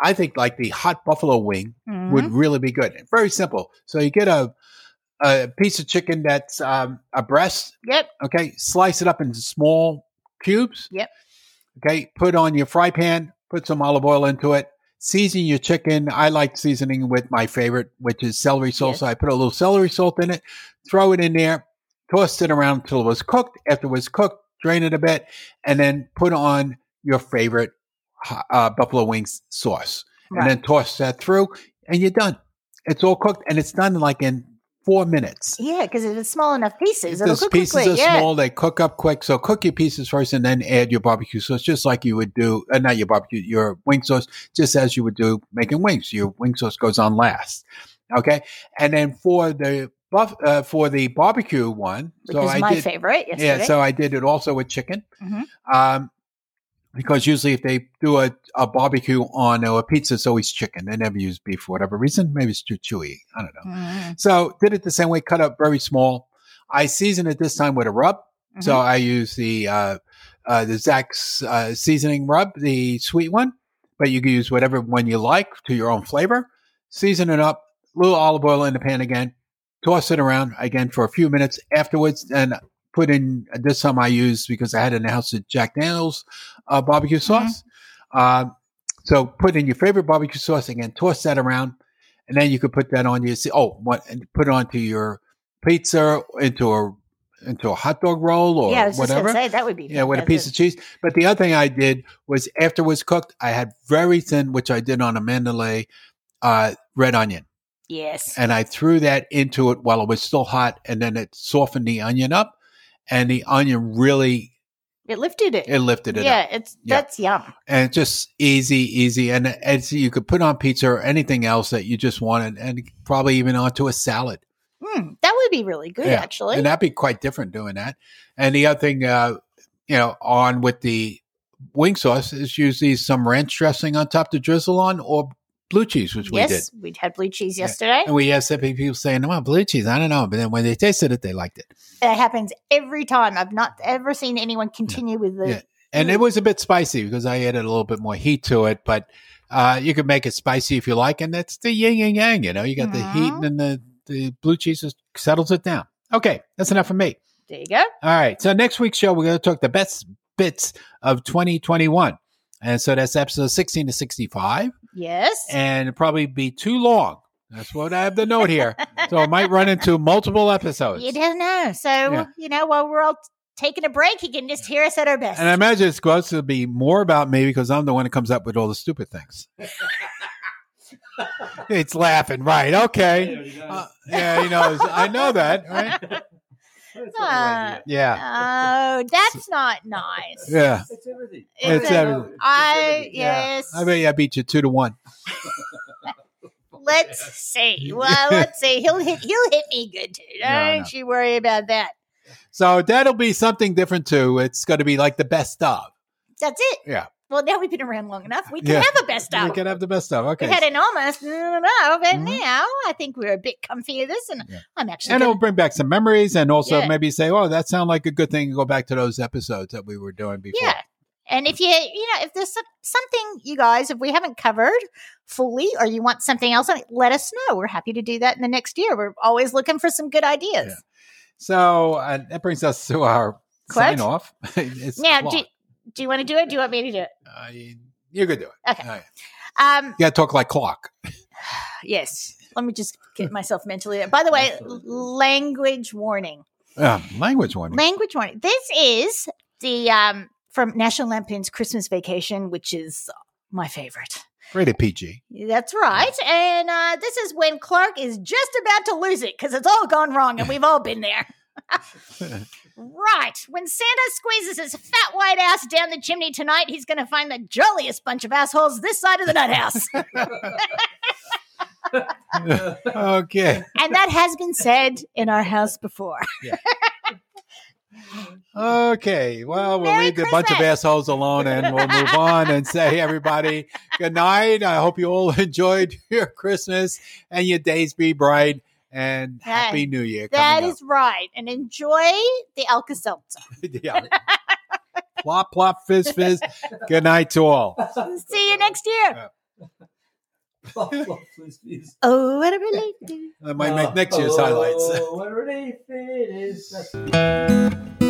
I think like the hot buffalo wing Mhm. would really be good. Very simple. So you get a a piece of chicken that's um, a breast. Yep. Okay, slice it up into small cubes. Yep. Okay, put on your fry pan. Put some olive oil into it. Season your chicken. I like seasoning with my favorite, which is celery salt. Yes. So I put a little celery salt in it. Throw it in there. Tossed it around until it was cooked. After it was cooked, drain it a bit, and then put on your favorite uh, buffalo wings sauce Right. and then toss that through, and you're done. It's all cooked, and it's done like in four minutes. yeah, because it is small enough pieces. Those pieces quickly. are yeah. small; they cook up quick. So cook your pieces first, and then add your barbecue sauce, just like you would do. Uh, not your barbecue, your wing sauce, just as you would do making wings. Your wing sauce goes on last. Okay, and then for the buff uh, for the barbecue one, Which so is I my did. favorite. Yesterday. Yeah, so I did it also with chicken. Mhm. Um, because usually if they do a, a barbecue on a pizza, it's always chicken. They never use beef for whatever reason. Maybe it's too chewy. I don't know. Mhm. So did it the same way, cut up very small. I seasoned it this time with a rub. So Mhm. I use the uh, uh, the Zax's uh, seasoning rub, the sweet one, but you can use whatever one you like to your own flavor. Season it up, little olive oil in the pan again, toss it around again for a few minutes afterwards, and put in this time I used because I had an ounce of Jack Daniels uh, barbecue sauce. Um, so put in your favorite barbecue sauce again, toss that around, and then you could put that on your oh what and put it onto your pizza into a into a hot dog roll or yeah, whatever. say that would be. Yeah, with a piece of cheese. But the other thing I did was after it was cooked, I had very thin, which I did on a mandoline, uh, red onion. Yes. And I threw that into it while it was still hot, and then it softened the onion up, and the onion really It lifted it. it lifted it yeah, up. it's Yeah. that's yum. And it's just easy, easy, and it's you could put on pizza or anything else that you just wanted, and probably even onto a salad. Mm, that would be really good, Yeah, actually. and that'd be quite different doing that. And the other thing, uh, you know, on with the wing sauce is usually some ranch dressing on top to drizzle on, or blue cheese, which we did. yes, we had blue cheese Yeah. yesterday. And we had some people saying, "Oh, blue cheese." I don't know, but then when they tasted it, they liked it, It happens every time. I've not ever seen anyone continue with the. Yeah. and it was a bit spicy because I added a little bit more heat to it. But uh, you can make it spicy if you like, and that's the yin and yang. You know, you got the heat, and then the the blue cheese just settles it down. Okay, that's enough for me. There you go. All right. So next week's show, we're going to talk the best bits of 2021. And so that's episode 16 to 65. Yes. And it'll probably be too long That's what I have the note here. So it might run into multiple episodes. You don't know. So, Yeah. you know, while we're all taking a break, he can just hear us at our best. And I imagine it's going to be more about me because I'm the one that comes up with all the stupid things. <laughs> it's laughing, right? Okay. Uh, yeah, he knows. I know that, right? <laughs> Uh, Yeah, oh, that's not nice. yeah. It's everything. It's It's a- everything. I, Yeah. yes. I bet you I beat you two to one. let's see. <laughs> Well, let's see. He'll hit, he'll hit me good too. Don't no. you worry about that. So that'll be something different too. It's going to be like the best of. That's it. Yeah. Well, now we've been around long enough. We can Yeah. have a best We of. can have the best of. Okay. We had an almost no, but Mhm. now I think we're a bit comfy of this, and Yeah. I'm actually. and gonna- it'll bring back some memories and also Yeah. maybe say, oh, that sounded like a good thing to go back to those episodes that we were doing before. Yeah. And if you, you know, if there's some, something you guys, if we haven't covered fully or you want something else let us know. We're happy to do that in the next year. We're always looking for some good ideas. So uh, that brings us to our Quote? sign off. <laughs> it's Now, do, do you want to do it? Do you want me to do it? Uh, you could do it. Okay. Right. Um, You got to talk like Clark. <laughs> yes. Let me just get myself mentally. There. By the way, language warning. Uh, language warning. Language warning. This is the um from National Lampoon's Christmas Vacation, which is my favorite. Rated PG. That's right. And uh, this is when Clark is just about to lose it because it's all gone wrong and we've all been there. <laughs> <laughs> right. When Santa squeezes his fat white ass down the chimney tonight, he's going to find the jolliest bunch of assholes this side of the nut house. <laughs> okay. and that has been said in our house before. Okay. Well, we'll Merry leave the bunch of assholes alone and we'll move on and say, everybody, good night. I hope you all <laughs> enjoyed your Christmas and your days be bright and Hey, happy new year. That is coming is right. And enjoy the Alka Seltzer. up. <laughs> yeah. plop, plop, fizz, fizz. Good night to all. <laughs> See you next year. Please, <laughs> please. Oh, what a relief. I might make next year's oh, highlights. Oh, what a relief it is.